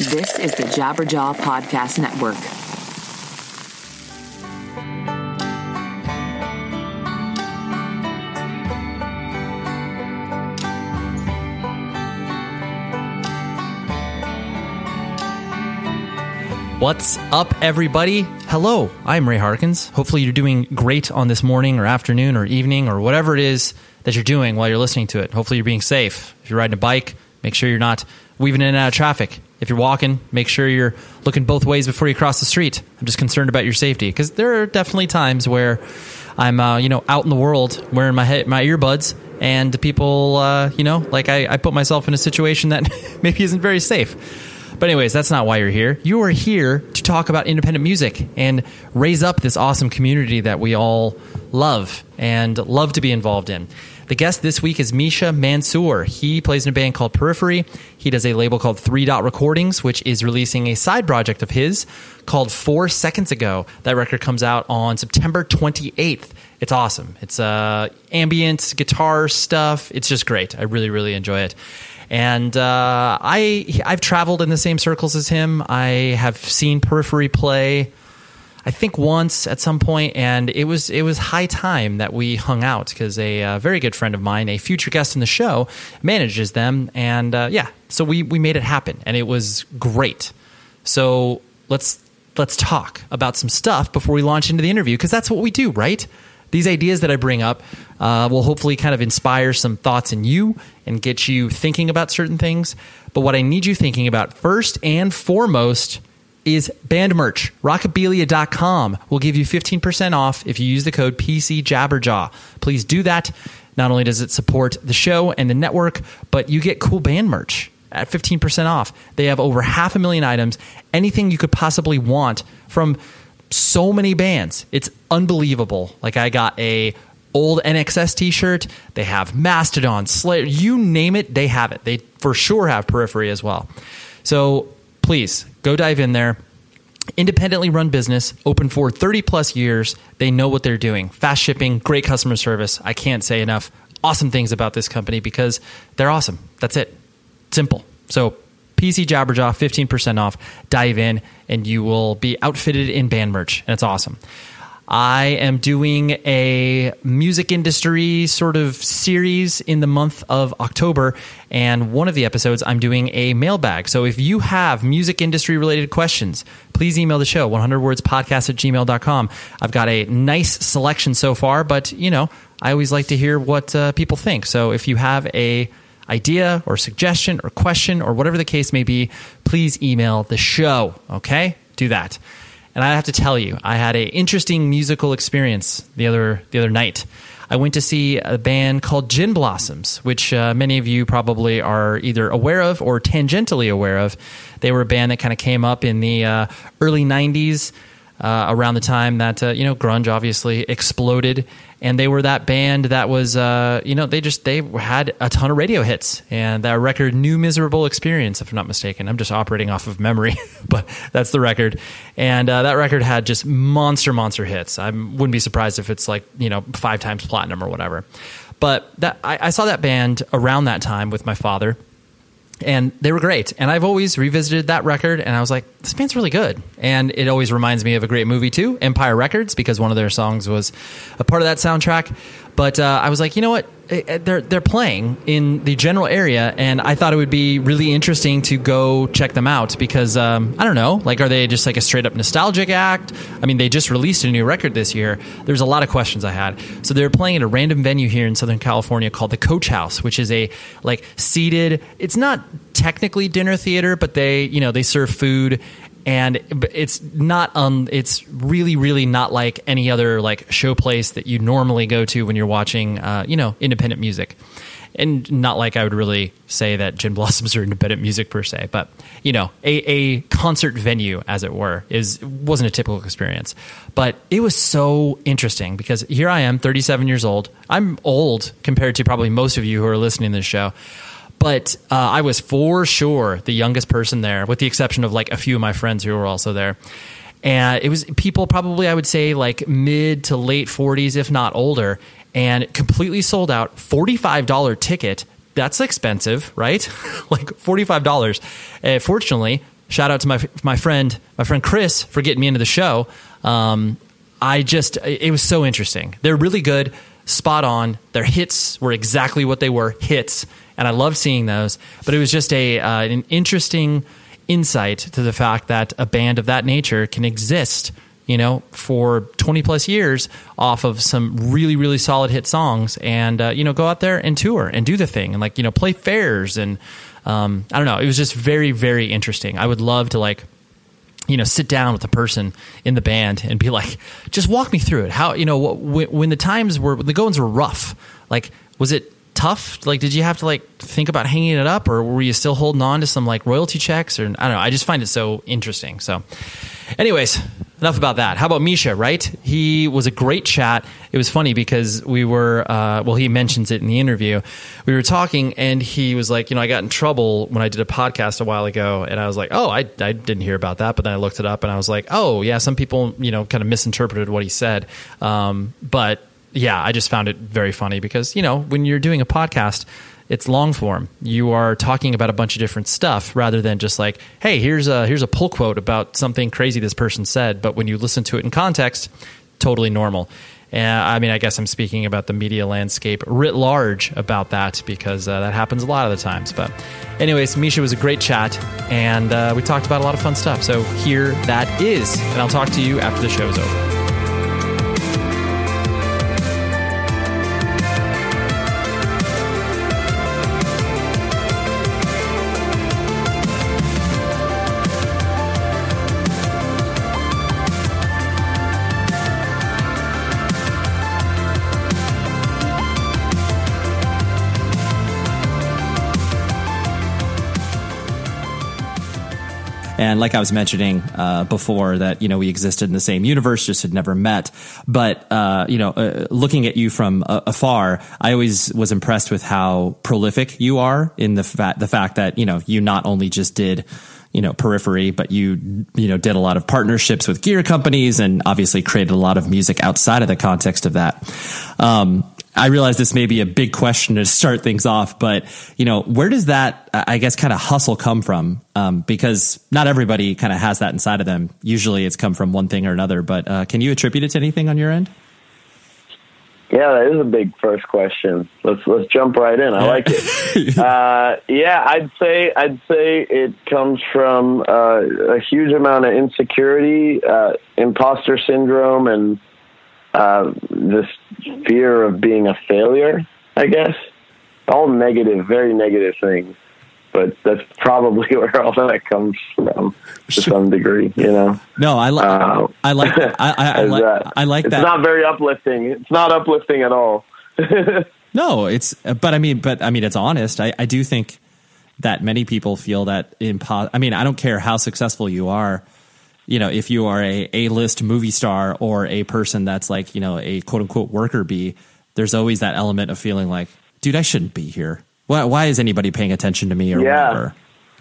This is the Jabberjaw Podcast Network. What's up, everybody? Hello, I'm Ray Harkins. Hopefully, you're doing great on this morning or afternoon or evening or whatever it is that you're doing while you're listening to it. Hopefully, you're being safe. If you're riding a bike, make sure you're not weaving in and out of traffic. If you're walking, make sure you're looking both ways before you cross the street. I'm just concerned about your safety because there are definitely times where I'm, uh, you know, out in the world wearing my head, my earbuds, and people, uh, you know, like I, I put myself in a situation that maybe isn't very safe. But anyways, that's not why you're here. You are here to talk about independent music and raise up this awesome community that we all love and love to be involved in. The guest this week is Misha Mansoor. He plays in a band called Periphery. He does a label called Three Dot Recordings, which is releasing a side project of his called Four Seconds Ago. That record comes out on September 28th. It's awesome. It's uh, ambient guitar stuff. It's just great. I really, really enjoy it. And uh, I I've traveled in the same circles as him. I have seen Periphery play. I think once at some point, and it was it was high time that we hung out because a uh, very good friend of mine, a future guest in the show, manages them, and uh, yeah, so we we made it happen, and it was great. So let's let's talk about some stuff before we launch into the interview because that's what we do, right? These ideas that I bring up uh, will hopefully kind of inspire some thoughts in you and get you thinking about certain things. But what I need you thinking about first and foremost is band merch. Rockabilia.com will give you 15% off if you use the code PCJabberjaw. Please do that. Not only does it support the show and the network, but you get cool band merch at 15% off. They have over half a million items, anything you could possibly want from so many bands. It's unbelievable. Like I got a old INXS t-shirt. They have Mastodon, Slayer, you name it, they have it. They for sure have Periphery as well. So please go dive in there. Independently run business, open for 30 plus years. They know what they're doing. Fast shipping, great customer service. I can't say enough awesome things about this company because they're awesome. That's it. Simple. So PC Jabberjaw, 15% off. Dive in and you will be outfitted in band merch. And it's awesome. I am doing a music industry sort of series in the month of October. And one of the episodes, I'm doing a mailbag. So if you have music industry related questions, please email the show, 100wordspodcast at gmail.com. I've got a nice selection so far, but you know, I always like to hear what uh, people think. So if you have a idea or suggestion or question or whatever the case may be, please email the show. Okay? Do that. And I have to tell you, I had an interesting musical experience the other the other night. I went to see a band called Gin Blossoms, which uh, many of you probably are either aware of or tangentially aware of. They were a band that kind of came up in the uh, early '90s, uh, around the time that uh, you know grunge obviously exploded, and they were that band that was uh, you know they just they had a ton of radio hits and that record new miserable experience if i'm not mistaken. I'm just operating off of memory but that's the record. And uh, that record had just monster monster hits. I wouldn't be surprised if it's like you know five times platinum or whatever. But that I, I saw that band around that time with my father and they were great. And I've always revisited that record, and I was like, this band's really good. And it always reminds me of a great movie too, Empire Records, because one of their songs was a part of that soundtrack. But uh, I was like, you know what? Eh, they're they're playing in the general area, and I thought it would be really interesting to go check them out because um, I don't know, like, are they just like a straight up nostalgic act? I mean, they just released a new record this year. There's a lot of questions I had. So they're playing at a random venue here in Southern California called the Coach House, which is a like seated. It's not technically dinner theater, but they you know they serve food and it's not um it's really really not like any other like show place that you normally go to when you're watching uh, you know independent music and not like I would really say that Gin Blossoms are independent music per se, but you know, a, a concert venue, as it were, is wasn't a typical experience. But it was so interesting because here I am, 37 years old. I'm old compared to probably most of you who are listening to this show but uh, I was for sure the youngest person there, with the exception of like a few of my friends who were also there. And it was people probably I would say like mid to late 40s, if not older, and completely sold out. $45 ticket. That's expensive, right? like $45. Uh, fortunately, shout out to my my friend my friend Chris for getting me into the show. Um, I just it was so interesting. They're really good, spot on. Their hits were exactly what they were hits and I love seeing those. But it was just a uh, an interesting insight to the fact that a band of that nature can exist you know, for 20 plus years off of some really, really solid hit songs and, uh, you know, go out there and tour and do the thing and like, you know, play fairs. And um, I don't know, it was just very, very interesting. I would love to like, you know, sit down with the person in the band and be like, just walk me through it. How, you know, when, when the times were, when the goings were rough, like, was it tough? Like, did you have to like think about hanging it up, or were you still holding on to some like royalty checks? Or I don't know. I just find it so interesting. So, anyways, enough about that. How about Misha? Right? He was a great chat. It was funny because we were. Uh, well, he mentions it in the interview. We were talking, and he was like, you know, I got in trouble when I did a podcast a while ago, and I was like, oh, I I didn't hear about that, but then I looked it up, and I was like, oh, yeah, some people, you know, kind of misinterpreted what he said, um, but yeah, I just found it very funny because, you know, when you're doing a podcast, it's long form. You are talking about a bunch of different stuff rather than just like, hey, here's a here's a pull quote about something crazy this person said. But when you listen to it in context, totally normal. And I mean, I guess I'm speaking about the media landscape writ large about that because uh, that happens a lot of the times. But, anyways, Misha was a great chat, and uh, we talked about a lot of fun stuff. So here that is, and I'll talk to you after the show is over. And like I was mentioning uh, before, that you know we existed in the same universe, just had never met. But uh, you know, uh, looking at you from uh, afar, I always was impressed with how prolific you are in the fa- the fact that you know you not only just did you know periphery but you you know did a lot of partnerships with gear companies and obviously created a lot of music outside of the context of that um, I realize this may be a big question to start things off, but you know, where does that, I guess, kind of hustle come from? Um, because not everybody kind of has that inside of them. Usually, it's come from one thing or another. But uh, can you attribute it to anything on your end? Yeah, that is a big first question. Let's let's jump right in. I like it. uh, yeah, I'd say I'd say it comes from uh, a huge amount of insecurity, uh, imposter syndrome, and uh, this fear of being a failure. I guess all negative, very negative things but that's probably where all that comes from to some degree, you know. No, I like, uh, I like, I, I, I, like, that. I like it's that. It's not very uplifting. It's not uplifting at all. no, it's, but I mean, but I mean, it's honest. I, I do think that many people feel that impo- I mean, I don't care how successful you are. You know, if you are a A list movie star or a person that's like, you know, a quote unquote worker bee, there's always that element of feeling like, dude, I shouldn't be here. Why, why is anybody paying attention to me or yeah. whatever?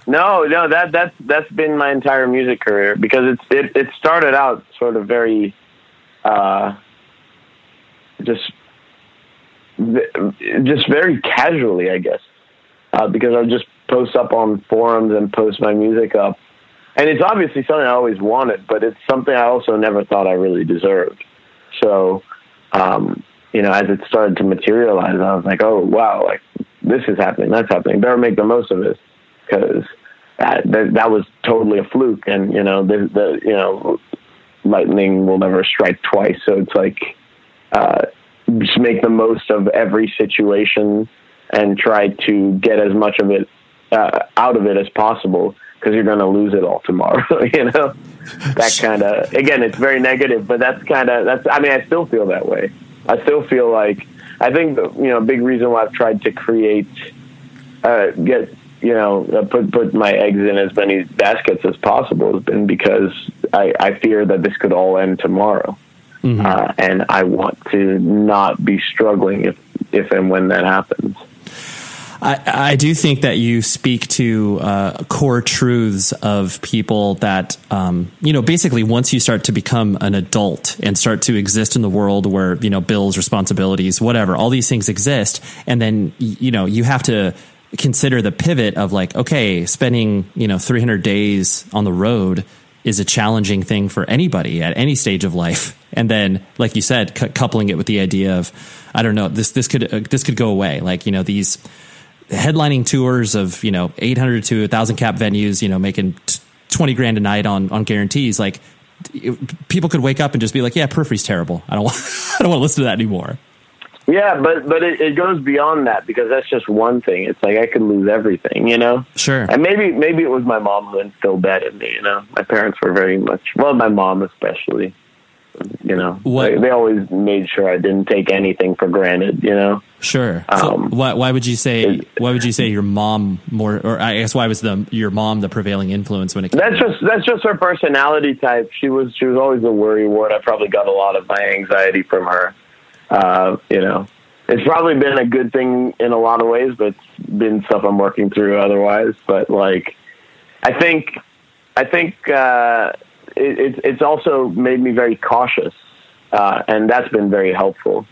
No, no, that that's that's been my entire music career because it's it, it started out sort of very uh, just just very casually, I guess, uh, because I just post up on forums and post my music up, and it's obviously something I always wanted, but it's something I also never thought I really deserved. So, um, you know, as it started to materialize, I was like, oh wow, like this is happening, that's happening. Better make the most of it because that, that, that was totally a fluke. And you know, the, the you know, lightning will never strike twice. So it's like uh, just make the most of every situation and try to get as much of it uh, out of it as possible because you're going to lose it all tomorrow. you know, that kind of again, it's very negative, but that's kind of that's. I mean, I still feel that way. I still feel like I think the you know a big reason why I've tried to create, uh, get you know, uh, put put my eggs in as many baskets as possible has been because I, I fear that this could all end tomorrow, mm-hmm. uh, and I want to not be struggling if if and when that happens. I, do think that you speak to uh, core truths of people that, um, you know, basically once you start to become an adult and start to exist in the world where, you know, bills, responsibilities, whatever, all these things exist. And then, you know, you have to consider the pivot of like, okay, spending, you know, 300 days on the road is a challenging thing for anybody at any stage of life. And then, like you said, coupling it with the idea of, I don't know, this, this could, uh, this could go away. Like, you know, these, headlining tours of you know 800 to 1000 cap venues you know making 20 grand a night on on guarantees like it, people could wake up and just be like yeah periphery's terrible. I don't want i don't want to listen to that anymore. Yeah but but it, it goes beyond that because that's just one thing. It's like i could lose everything you know? Sure. And maybe maybe it was my mom who instilled that in me you know? My parents were very much well my mom especially you know what? They, always made sure i didn't take anything for granted you know Sure. So um, why, why would you say why would you say your mom more or I guess why was the your mom the prevailing influence when it came That's just that's just her personality type. She was she was always a worry wart. I probably got a lot of my anxiety from her. Uh, you know. It's probably been a good thing in a lot of ways, but it's been stuff I'm working through otherwise. But like I think I think uh, it, it's also made me very cautious. Uh, and that's been very helpful.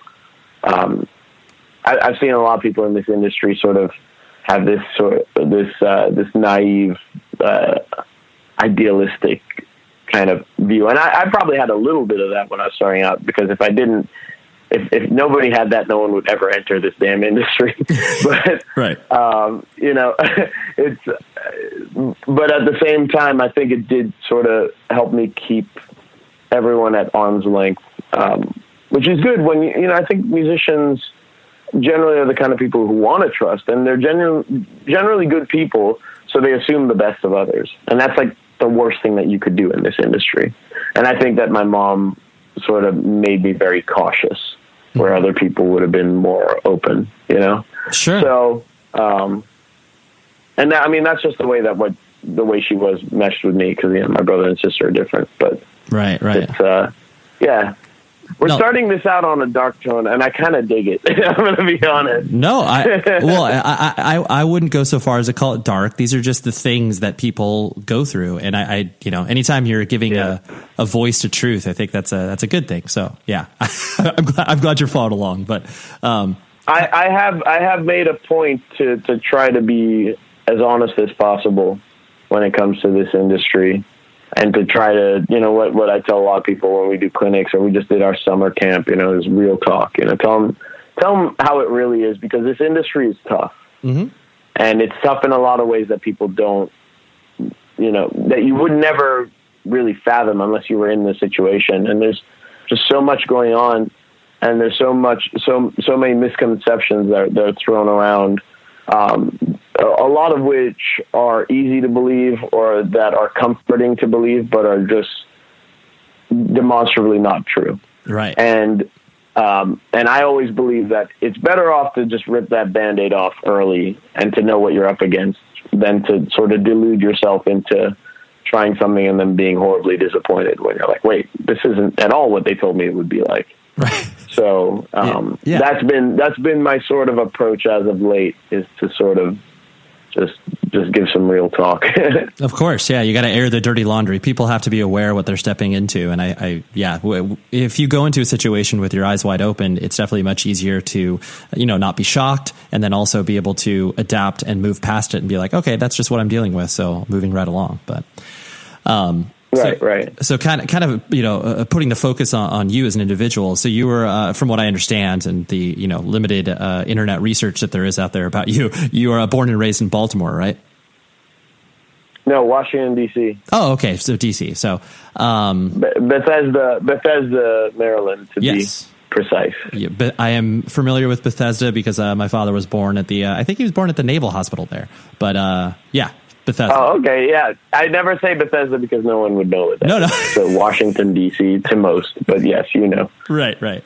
Um, I, have seen a lot of people in this industry sort of have this sort of this uh, this naive, uh, idealistic kind of view, and I, I probably had a little bit of that when I was starting out because if I didn't if, if nobody had that, no one would ever enter this damn industry. but right, um, you know, it's. But at the same time, I think it did sort of help me keep everyone at arm's length, um, which is good when you, you know. I think musicians generally are the kind of people who want to trust, and they're genu- generally good people, so they assume the best of others, and that's like the worst thing that you could do in this industry. And I think that my mom sort of made me very cautious, where other people would have been more open, you know. Sure. So, um, and that, I mean that's just the way that what the way she was meshed with me because you know my brother and sister are different. But right, right. It's uh, yeah. We're No. starting this out on a dark tone, and I kind of dig it. I'm going to be honest. No, I well, I, I I wouldn't go so far as to call it dark. These are just the things that people go through, and I, I you know, anytime you're giving a, a voice to truth, I think that's a that's a good thing. So yeah, I'm glad I'm glad you're following along. But um, I, I have I have made a point to to try to be as honest as possible when it comes to this industry, and to try to you know what what I tell a lot of people when we do clinics or we just did our summer camp, you know, is real talk. You know, tell them tell them how it really is because this industry is tough, Mhm. and it's tough in a lot of ways that people don't, you know, that you would never really fathom unless you were in the situation. And there's just so much going on and there's so much so so many misconceptions that are, that are thrown around um, a lot of which are easy to believe or that are comforting to believe but are just demonstrably not true right, and um, and I always believe that it's better off to just rip that band-aid off early and to know what you're up against than to sort of delude yourself into trying something and then being horribly disappointed when you're like, wait, this isn't at all what they told me it would be like. right, So um, Yeah, yeah. that's been that's been my sort of approach as of late is to sort of just just give some real talk. of course, yeah. You got to air the dirty laundry. People have to be aware what they're stepping into, and I, I yeah. If you go into a situation with your eyes wide open, it's definitely much easier to you know not be shocked, and then also be able to adapt and move past it and be like, okay, that's just what I'm dealing with, so moving right along. But um, Right, so, right. So kind of, kind of, you know, uh, putting the focus on, on you as an individual. So you were, uh, from what I understand, and the you know limited uh, internet research that there is out there about you, you are uh, born and raised in Baltimore, right? no, Washington D.C., Oh, okay. So DC. So, um, Be- Bethesda, Bethesda, Maryland, to Yes. be precise. yeah, but I am familiar with Bethesda because uh, my father was born at the. Uh, I think he was born at the Naval Hospital there. But uh, yeah, Bethesda. Oh, okay, yeah. I never say Bethesda because no one would know what that No, no. So Washington D.C. to most, but yes, you know. right right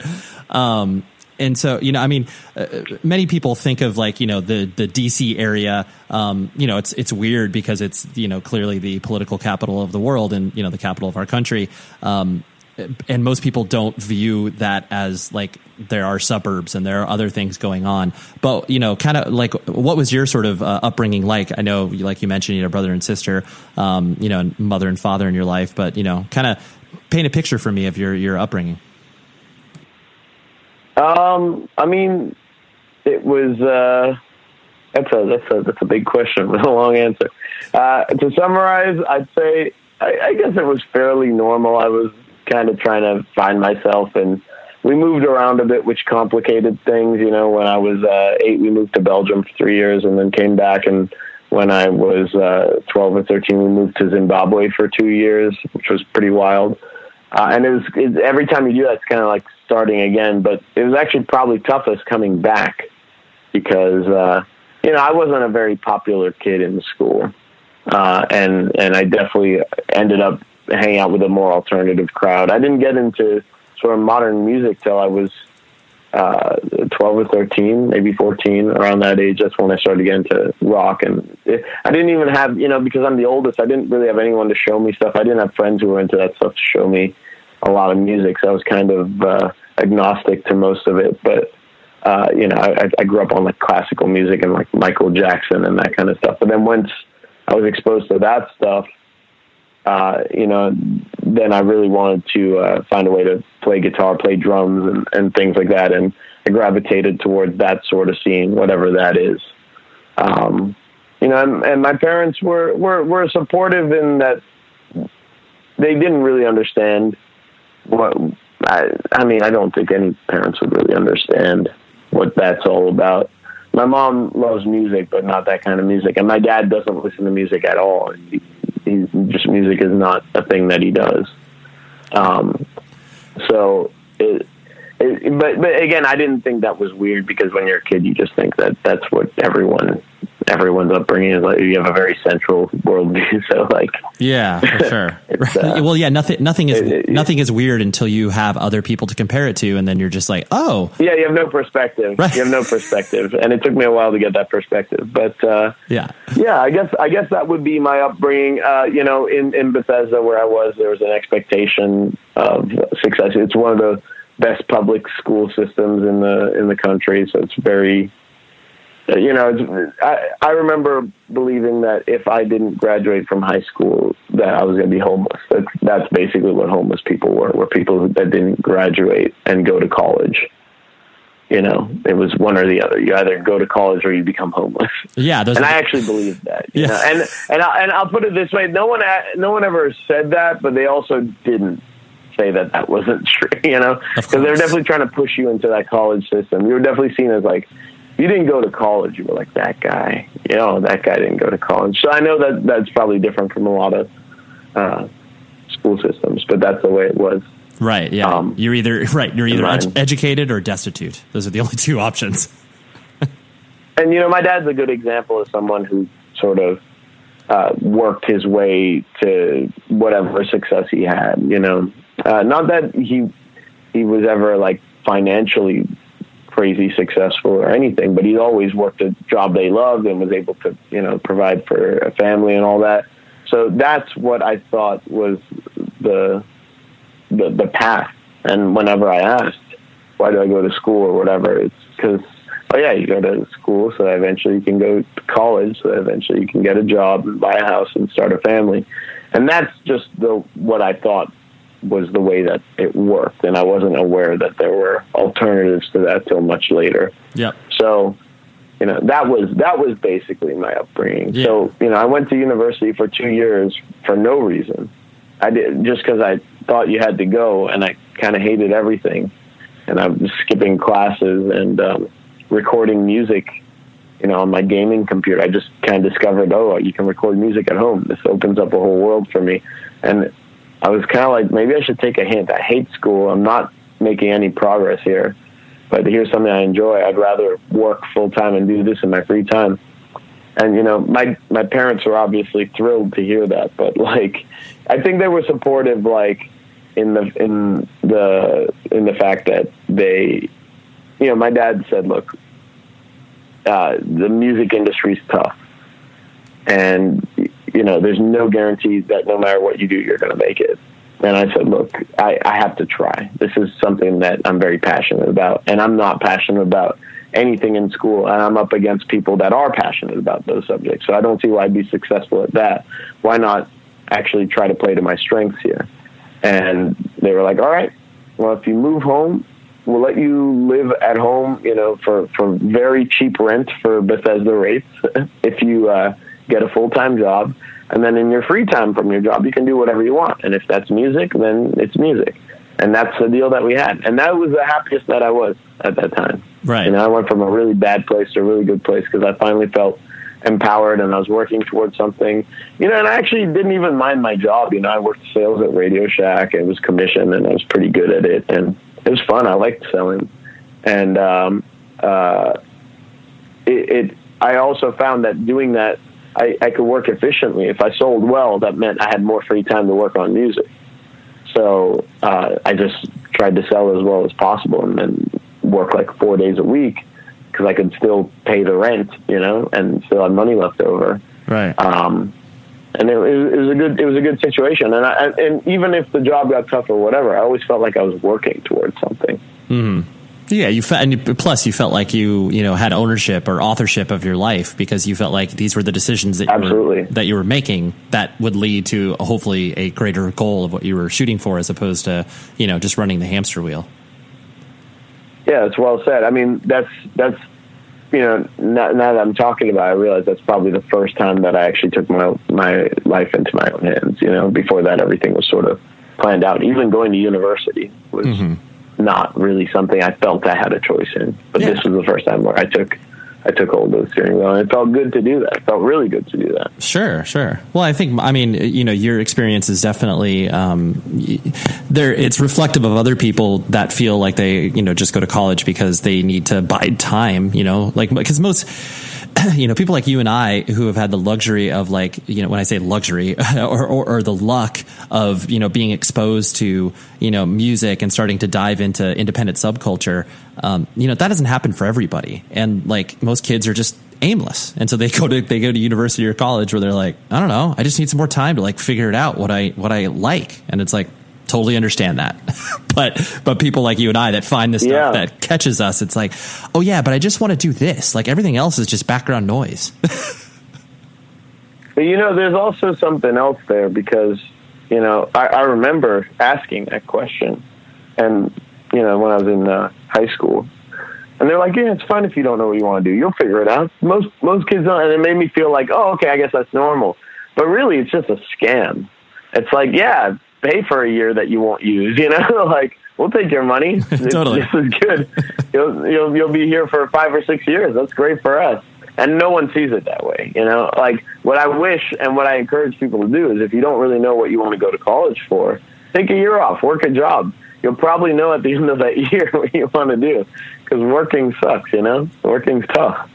um and so you know i mean uh, many people think of like you know the the dc area um you know it's it's weird because it's you know clearly the political capital of the world and you know the capital of our country um and most people don't view that as like there are suburbs and there are other things going on but you know kind of like what was your sort of uh, upbringing like i know like you mentioned you know brother and sister um you know mother and father in your life but you know kind of paint a picture for me of your your upbringing Um, I mean, it was. Uh, that's a that's a that's a big question with a long answer. Uh, to summarize, I'd say I guess it was fairly normal. I was kind of trying to find myself, and we moved around a bit, which complicated things. You know, when I was uh, eight, we moved to Belgium for three years, and then came back. And when I was uh, twelve or thirteen, we moved to Zimbabwe for two years, which was pretty wild. Uh, and it was it, every time you do that, it's kind of like starting again. But it was actually probably toughest coming back because uh, you know I wasn't a very popular kid in school, uh, and and I definitely ended up hanging out with a more alternative crowd. I didn't get into sort of modern music till I was uh, 12 or 13, maybe 14, around that age. That's when I started getting into rock. And I didn't even have, you know, because I'm the oldest, I didn't really have anyone to show me stuff. I didn't have friends who were into that stuff to show me a lot of music. So I was kind of uh, agnostic to most of it. But, uh, you know, I, I grew up on like classical music and like Michael Jackson and that kind of stuff. But then once I was exposed to that stuff, uh, you know, then I really wanted to uh, find a way to play guitar, play drums, and, and things like that. And I gravitated towards that sort of scene, whatever that is. Um, you know, and, and my parents were, were were supportive in that they didn't really understand what. I, I mean, I don't think any parents would really understand what that's all about. My mom loves music, but not that kind of music, and my dad doesn't listen to music at all. He, he's just music is not a thing that he does. Um, so, it, it, but but again, I didn't think that was weird because when you're a kid, you just think that that's what everyone everyone's upbringing is like you have a very central worldview. So like, yeah, for sure. uh, well, yeah, nothing, nothing is it, it, nothing is weird until you have other people to compare it to, and then you're just like, oh, yeah, you have no perspective. Right. You have no perspective, and it took me a while to get that perspective. But uh, yeah, yeah, I guess I guess that would be my upbringing. Uh, you know, in in Bethesda where I was, there was an expectation of success. It's one of the best public school systems in the in the country, so it's very you know, I, I remember believing that if I didn't graduate from high school, that I was going to be homeless. That's, that's basically what homeless people were, were people that didn't graduate and go to college. You know, it was one or the other. You either go to college or you become homeless. Yeah, and I actually believed that. yeah, know? and and I, and I'll put it this way: no one no one ever said that, but they also didn't say that that wasn't true. You know, because they're definitely trying to push you into that college system. You were definitely seen as like you didn't go to college, you were like that guy. You know, that guy didn't go to college. So I know that that's probably different from a lot of uh, school systems, but that's the way it was. Right. Yeah. Um, you're either right. You're either ed- educated or destitute. Those are the only two options. and you know, my dad's a good example of someone who sort of uh, worked his way to whatever success he had. You know, uh, not that he he was ever like financially crazy successful or anything, but he always worked a job they loved and was able to, you know, provide for a family and all that. So that's what I thought was the the, the path. And whenever I asked, why do I go to school or whatever, it's because oh yeah, you go to school so that eventually you can go to college, so that eventually you can get a job and buy a house and start a family. And that's just the what I thought was the way that it worked, and I wasn't aware that there were alternatives to that till much later. Yeah. So, you know, that was that was basically my upbringing. Yeah. So, you know, I went to university for two years for no reason. I did just because I thought you had to go, and I kind of hated everything, and I was skipping classes and um, recording music. You know, on my gaming computer, I just kind of discovered, oh, you can record music at home. This opens up a whole world for me, and I was kind of like, maybe I should take a hint. I hate school. I'm not making any progress here. But here's something I enjoy. I'd rather work full time and do this in my free time. And you know, my my parents were obviously thrilled to hear that. But like, I think they were supportive, like in the in the in the fact that they, you know, my dad said, look, uh, the music industry's tough, and you know, there's no guarantee that no matter what you do, you're going to make it. And I said, look, I, I have to try. This is something that I'm very passionate about, and I'm not passionate about anything in school, and I'm up against people that are passionate about those subjects. So I don't see why I'd be successful at that. Why not actually try to play to my strengths here? And they were like, all right, well, if you move home, we'll let you live at home, you know, for, for very cheap rent for Bethesda rates. if you, uh, get a full time job, and then in your free time from your job, you can do whatever you want. And if that's music, then it's music. And that's the deal that we had. And that was the happiest that I was at that time. Right. You know, I went from a really bad place to a really good place because I finally felt empowered and I was working towards something. You know, and I actually didn't even mind my job. You know, I worked sales at Radio Shack. It was commission and I was pretty good at it. And it was fun. I liked selling. And um, uh, it, it I also found that doing that I, I could work efficiently. If I sold well, that meant I had more free time to work on music. So uh, I just tried to sell as well as possible and then work like four days a week because I could still pay the rent, you know, and still have money left over. Right. Um, and it, it, was a good it was a good situation. And I, and even if the job got tough or whatever, I always felt like I was working towards something. Mm-hmm. Yeah, you felt, and plus you felt like you you know had ownership or authorship of your life because you felt like these were the decisions that you were, that you were making that would lead to hopefully a greater goal of what you were shooting for as opposed to you know just running the hamster wheel. Yeah, it's well said. I mean, that's that's you know now, now that I'm talking about, it, I realize that's probably the first time that I actually took my my life into my own hands. You know, before that, everything was sort of planned out. Even going to university was. Mm-hmm not really something I felt I had a choice in. But yeah. this was the first time where I took I took hold of the steering wheel, and it felt good to do that. It felt really good to do that. Sure, sure. Well, I think I mean you know your experience is definitely um, there. It's reflective of other people that feel like they you know just go to college because they need to bide time. You know, like because most you know, people like you and I who have had the luxury of like, you know, when I say luxury or, or, or, the luck of, you know, being exposed to, you know, music and starting to dive into independent subculture, um, you know, that doesn't happen for everybody. And like most kids are just aimless. And so they go to, they go to university or college where they're like, I don't know, I just need some more time to like figure it out what I, what I like. And it's like, totally understand that. but but people like you and I that find this yeah. stuff that catches us, it's like, oh yeah, but I just want to do this. Like everything else is just background noise. but you know, there's also something else there because you know I, I remember asking that question, and you know when I was in uh, high school. And they're like, yeah, it's fine if you don't know what you want to do. You'll figure it out. Most most kids don't, and it made me feel like, oh, okay, I guess that's normal. But really, it's just a scam. It's like, yeah, pay for a year that you won't use. You know, like we'll take your money. totally, this is good. You'll, you'll you'll be here for five or six years. That's great for us. And no one sees it that way. You know, like what I wish and what I encourage people to do is if you don't really know what you want to go to college for, take a year off, work a job. You'll probably know at the end of that year what you want to do because working sucks. You know, working's tough.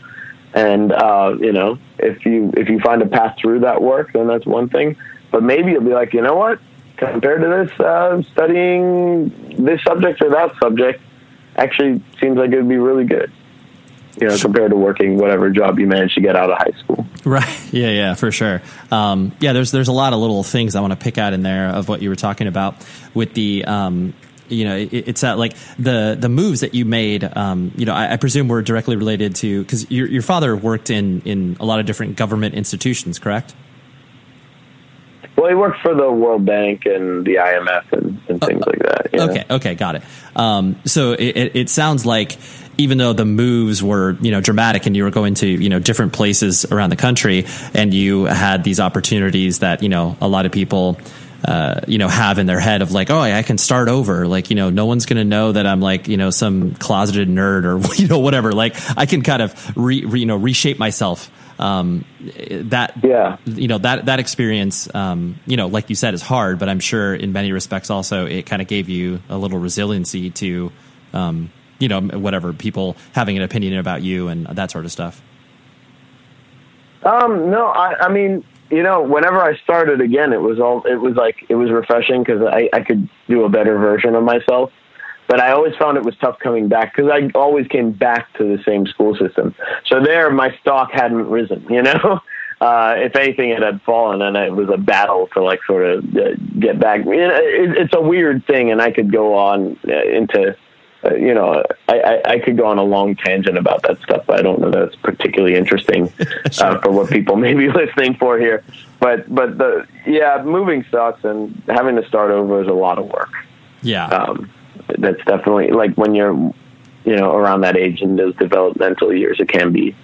And uh, you know, if you if you find a path through that work, then that's one thing. But maybe you'll be like, you know what? Compared to this, uh, studying this subject or that subject actually seems like it would be really good. You know, compared to working whatever job you managed to get out of high school. Right. Yeah. Yeah. For sure. Um, yeah. There's there's a lot of little things I want to pick out in there of what you were talking about with the um, you know, it, it's uh, like the the moves that you made. Um, you know, I, I, presume were directly related to because your your father worked in in a lot of different government institutions, correct? Well, he worked for the World Bank and the IMF and, and things uh, like that. Okay, okay, got it. Um, so it, it, sounds like even though the moves were you know dramatic and you were going to you know different places around the country and you had these opportunities that you know a lot of people. Uh, you know, have in their head of like, oh, I can start over. Like, you know, no one's going to know that I'm like, you know, some closeted nerd or you know whatever. Like, I can kind of re, re you know reshape myself um, that yeah. you know that that experience um, you know like you said is hard but i'm sure in many respects also it kind of gave you a little resiliency to um, you know whatever people having an opinion about you and that sort of stuff. Um no i i mean you know whenever i started again it was all it was like it was refreshing because i i could do a better version of myself but I always found it was tough coming back because I always came back to the same school system. So there, my stock hadn't risen, you know. Uh, if anything, it had fallen, and it was a battle to like sort of uh, get back. It, it's a weird thing, and I could go on uh, into, uh, you know, I, I, I, could go on a long tangent about that stuff. But I don't know that's particularly interesting uh, for what people may be listening for here. But but the yeah, moving sucks, and having to start over is a lot of work. Yeah. Um, that's definitely like when you're you know around that age in those developmental years it can be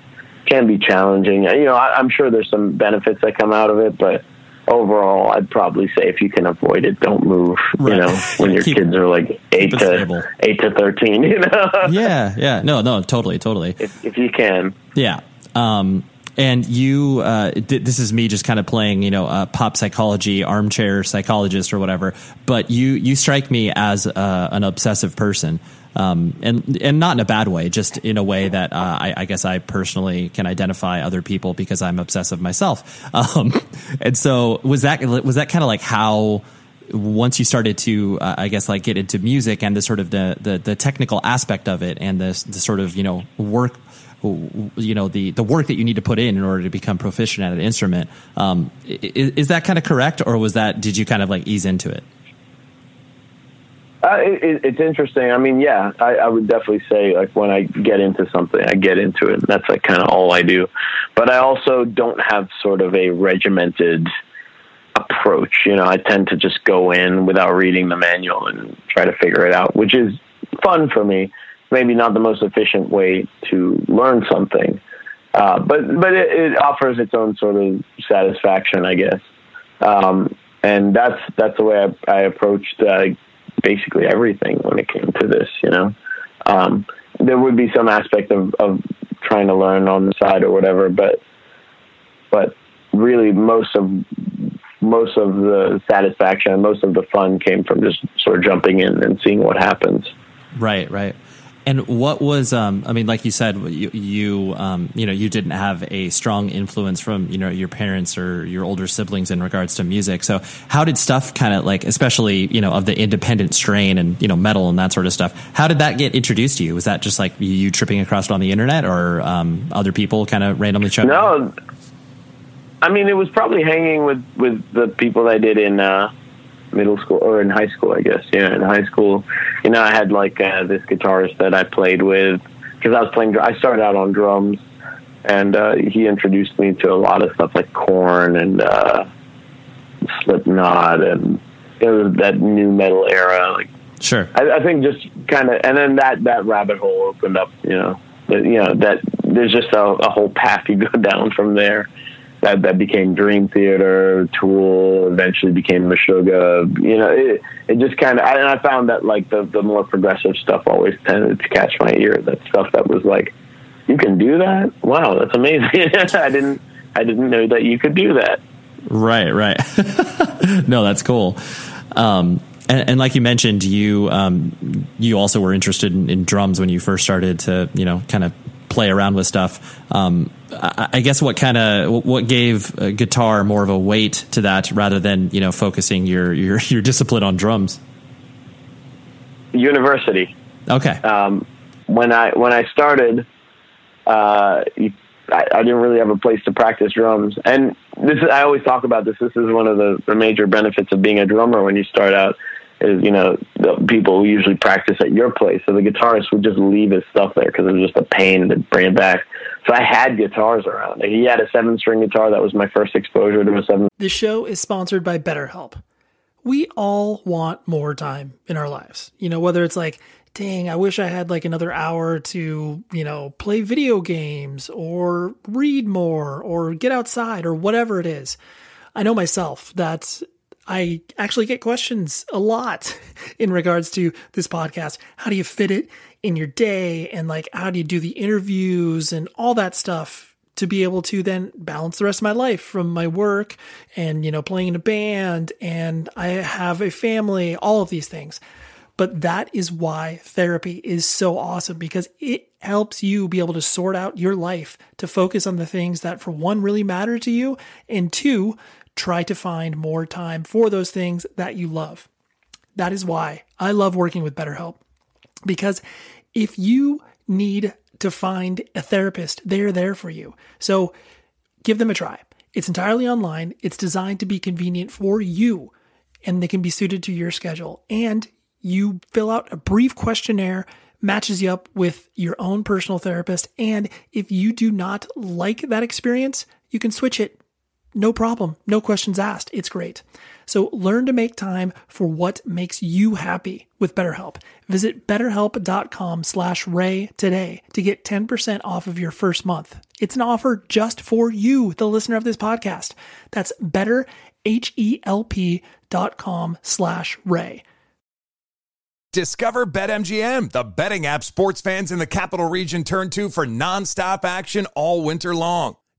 can be challenging. You know I, am sure there's some benefits that come out of it but overall i'd probably say if you can avoid it don't move right. you know when your keep, kids are like 8 to stable. 8 to 13 you know? Yeah yeah. No no totally totally. If, if you can. Yeah. Um and you uh, this is me just kind of playing you know uh, pop psychology armchair psychologist or whatever but you you strike me as uh, an obsessive person. Um, and and not in a bad way just in a way that uh, I, I, guess I personally can identify other people because I'm obsessive myself. Um, and so was that was that kind of like how once you started to, uh, I guess, like get into music and the sort of the, the, the technical aspect of it and the, the sort of, you know, work you know the the work that you need to put in in order to become proficient at an instrument. Um, is, is, that kind of correct, or was that did you kind of like ease into it? Uh, it, it's interesting. I mean, yeah, I, I, would definitely say like when I get into something, I get into it. That's like kind of all I do. But I also don't have sort of a regimented approach. You know, I tend to just go in without reading the manual and try to figure it out, which is fun for me maybe not the most efficient way to learn something, uh, but but it, it, offers its own sort of satisfaction, I guess. Um, and that's that's the way I, I approached uh, basically everything when it came to this. You know, um, there would be some aspect of, of trying to learn on the side or whatever, but but really most of most of the satisfaction, most of the fun came from just sort of jumping in and seeing what happens. Right, right And what was, um, I mean, like you said, you, you, um, you know, you didn't have a strong influence from, you know, your parents or your older siblings in regards to music. So how did stuff kind of like, especially, you know, of the independent strain and, you know, metal and that sort of stuff, how did that get introduced to you? Was that just like you tripping across it on the internet or, um, other people kind of randomly showing? No, I mean, it was probably hanging with, with the people I did in, uh, middle school or in high school, I guess. Yeah, in high school, you know, I had like uh, this guitarist that I played with because I was playing. I started out on drums, and uh, he introduced me to a lot of stuff like Korn and uh, Slipknot, and it was that nu metal era. Like, sure, I, I think just kind of, and then that that rabbit hole opened up. You know, that, you know that there's just a, a whole path you go down from there that that became Dream Theater, Tool, eventually became Meshuggah. You know, it it just kind of. And I found that like the the more progressive stuff always tended to catch my ear. That stuff that was like, you can do that. Wow, that's amazing. I didn't I didn't know that you could do that. Right, right. no, that's cool. Um, and, and, like you mentioned, you um, you also were interested in, in drums when you first started to you know kind of play around with stuff. Um, I, I, guess what kind of what gave guitar more of a weight to that rather than you know focusing your your your discipline on drums. University. Okay. Um, when I when I started, uh, I, I, didn't really have a place to practice drums, and this is, I always talk about this. This is one of the, the major benefits of being a drummer when you start out is you know the people who usually practice at your place, so the guitarist would just leave his stuff there because it was just a pain to bring it back. So I had guitars around. He had a seven string guitar. That was my first exposure to a seven. This show is sponsored by BetterHelp. We all want more time in our lives. You know, whether it's like, dang, I wish I had like another hour to, you know, play video games or read more or get outside or whatever it is. I know myself that I actually get questions a lot in regards to this podcast. How do you fit it in your day? And like, how do you do the interviews and all that stuff to be able to then balance the rest of my life from my work and, you know, playing in a band and I have a family, all of these things. But that is why therapy is so awesome because it helps you be able to sort out your life to focus on the things that, for one, really matter to you, and two, try to find more time for those things that you love. That is why I love working with BetterHelp because if you need to find a therapist, they're there for you. So give them a try. It's entirely online, it's designed to be convenient for you, and they can be suited to your schedule. And you fill out a brief questionnaire matches you up with your own personal therapist. And if you do not like that experience, you can switch it no problem. No questions asked. It's great. So learn to make time for what makes you happy with BetterHelp. Visit betterhelp.com slash ray today to get 10% off of your first month. It's an offer just for you, the listener of this podcast. That's betterhelp.com slash ray. Discover BetMGM, the betting app sports fans in the capital region turn to for nonstop action all winter long.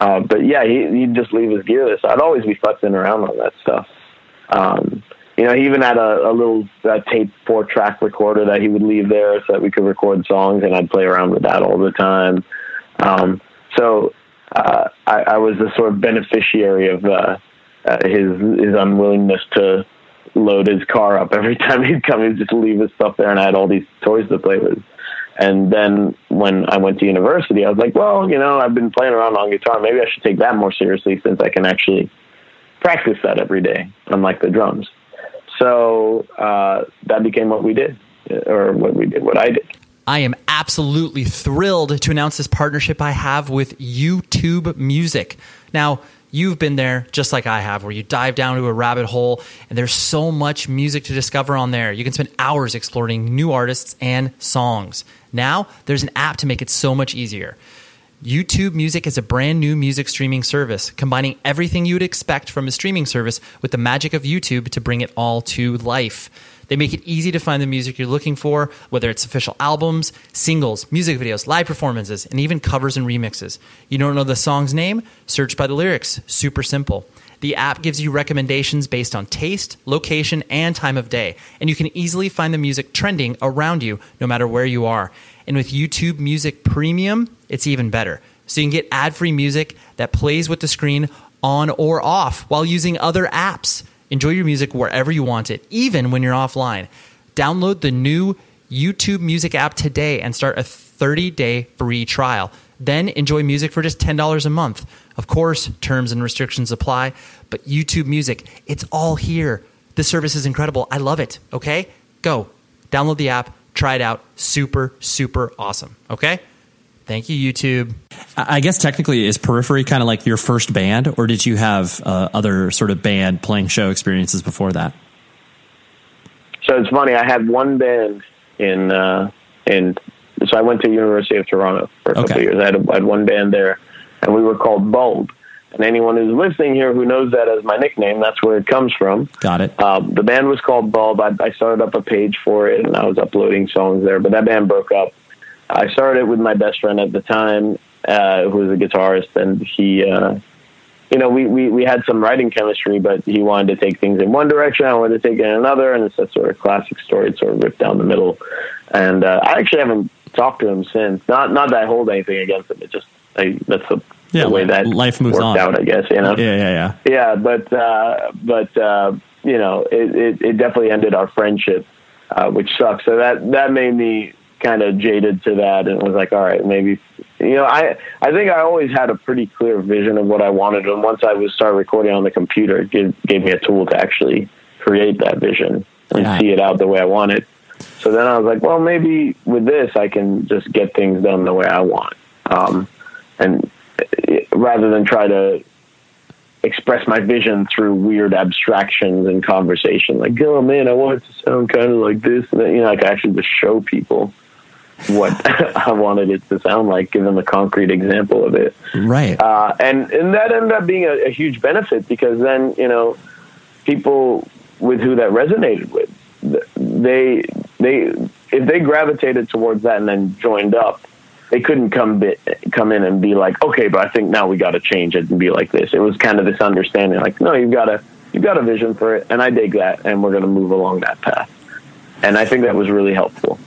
Uh, but yeah, he, he'd just leave his gear there. So I'd always be futzing around on that stuff. Um, you know, he even had a, a little uh, tape four track recorder that he would leave there so that we could record songs, and I'd play around with that all the time. Um, so uh, I, I was the sort of beneficiary of uh, uh, his his unwillingness to load his car up every time he'd come. He'd just leave his stuff there, and I had all these toys to play with. And then when I went to university, I was like, well, you know, I've been playing around on guitar. Maybe I should take that more seriously since I can actually practice that every day, unlike the drums. So uh, that became what we did, or what we did, what I did. I am absolutely thrilled to announce this partnership I have with YouTube Music. Now, you've been there just like I have, where you dive down to a rabbit hole and there's so much music to discover on there. You can spend hours exploring new artists and songs. Now, there's an app to make it so much easier. YouTube Music is a brand new music streaming service, combining everything you would expect from a streaming service with the magic of YouTube to bring it all to life. They make it easy to find the music you're looking for, whether it's official albums, singles, music videos, live performances, and even covers and remixes. You don't know the song's name? Search by the lyrics. Super simple. The app gives you recommendations based on taste, location, and time of day, and you can easily find the music trending around you no matter where you are. And with YouTube Music Premium, it's even better. So you can get ad free music that plays with the screen on or off while using other apps. Enjoy your music wherever you want it, even when you're offline. Download the new YouTube Music app today and start a 30 day free trial. Then enjoy music for just $10 a month. Of course, terms and restrictions apply, but YouTube Music, it's all here. This service is incredible. I love it. Okay? Go. Download the app, try it out. Super, super awesome. Okay? Thank you, YouTube. I guess technically, is Periphery kind of like your first band, or did you have uh, other sort of band playing show experiences before that? So it's funny. I had one band in uh, in. So I went to University of Toronto for a couple Okay. of years. I had, a, I had one band there, and we were called Bulb. And anyone who's listening here who knows that as my nickname, that's where it comes from. Got it. Um, the band was called Bulb. I, I started up a page for it, and I was uploading songs there. But that band broke up. I started with my best friend at the time, uh, who was a guitarist, and he, uh, you know, we, we we had some writing chemistry, but he wanted to take things in one direction, I wanted to take it in another, and it's that sort of classic story. It's sort of ripped down the middle. And uh, I actually haven't talked to him since. Not not that I hold anything against him. It just I, that's the, Yeah, the way that life moves worked on. out. I guess you know. Yeah, yeah, yeah. Yeah, but uh, but uh, you know, it, it, it definitely ended our friendship, uh, which sucks. So that that made me kind of jaded to that, and was like, all right, maybe you know, I I think I always had a pretty clear vision of what I wanted, and once I was start recording on the computer, it gave, gave me a tool to actually create that vision and Yeah. see it out the way I wanted. So then I was like, well, maybe with this, I can just get things done the way I want, um, and uh, rather than try to express my vision through weird abstractions and conversation. Like, oh man, I want it to sound kind of like this, and then, you know, like actually just show people what I wanted it to sound like, given them a concrete example of it. Right. Uh, and and that ended up being a, a huge benefit because then you know people with who that resonated with, they they if they gravitated towards that and then joined up, they couldn't come bit, come in and be like, okay, but I think now we got to change it and be like this. It was kind of this understanding, like, no, you've got to you've got a vision for it, and I dig that, and we're going to move along that path. And I think that was really helpful.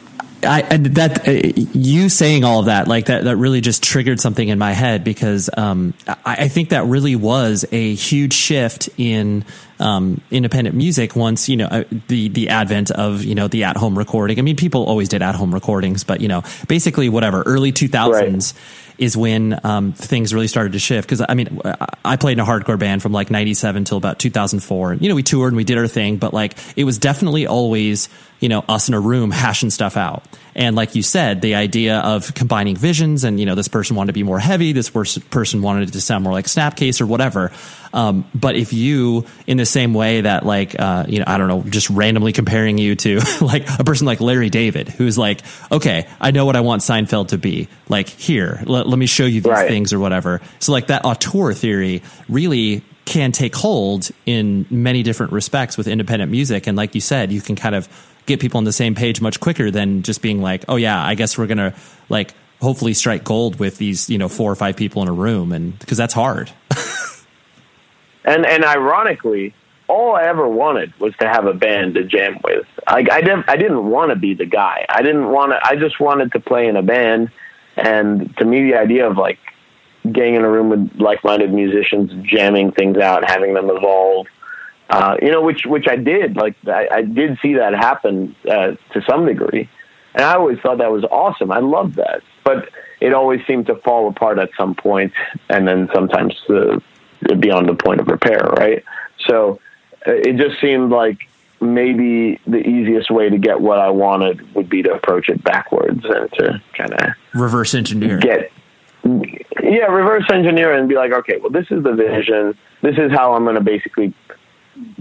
I, and that uh, you saying all of that like that that really just triggered something in my head because um, I, I think that really was a huge shift in um, independent music once you know uh, the the advent of you know the at home recording. I mean, people always did at home recordings, but you know, basically whatever early two thousands is when um, things really started to shift. Because I mean, I- played in a hardcore band from like '97 till about 2004. You know, we toured and we did our thing, but like it was definitely always you know us in a room hashing stuff out. And like you said, the idea of combining visions and, you know, this person wanted to be more heavy, this person wanted it to sound more like Snapcase or whatever. Um, but if you, in the same way that like, uh, you know, I don't know, just randomly comparing you to like a person like Larry David, who's like, okay, I know what I want Seinfeld to be. Like here, let, let me show you these Right. things or whatever. So like that auteur theory really can take hold in many different respects with independent music. And like you said, you can kind of get people on the same page much quicker than just being like, oh yeah, I guess we're to like hopefully strike gold with these, you know, four or five people in a room. And because that's hard. And and ironically, all I ever wanted was to have a band to jam with. I I didn't I didn't want to be the guy. I didn't want to. I just wanted to play in a band. And to me, the idea of like getting in a room with like-minded musicians, jamming things out, having them evolve, uh, you know, which which I did. Like I, I did see that happen uh, to some degree, and I always thought that was awesome. I loved that, but it always seemed to fall apart at some point, and then sometimes uh, beyond the point of repair. Right. So uh, it just seemed like maybe the easiest way to get what I wanted would be to approach it backwards and to kind of Reverse engineer. get yeah reverse engineer and be like okay well this is the vision this is how i'm going to basically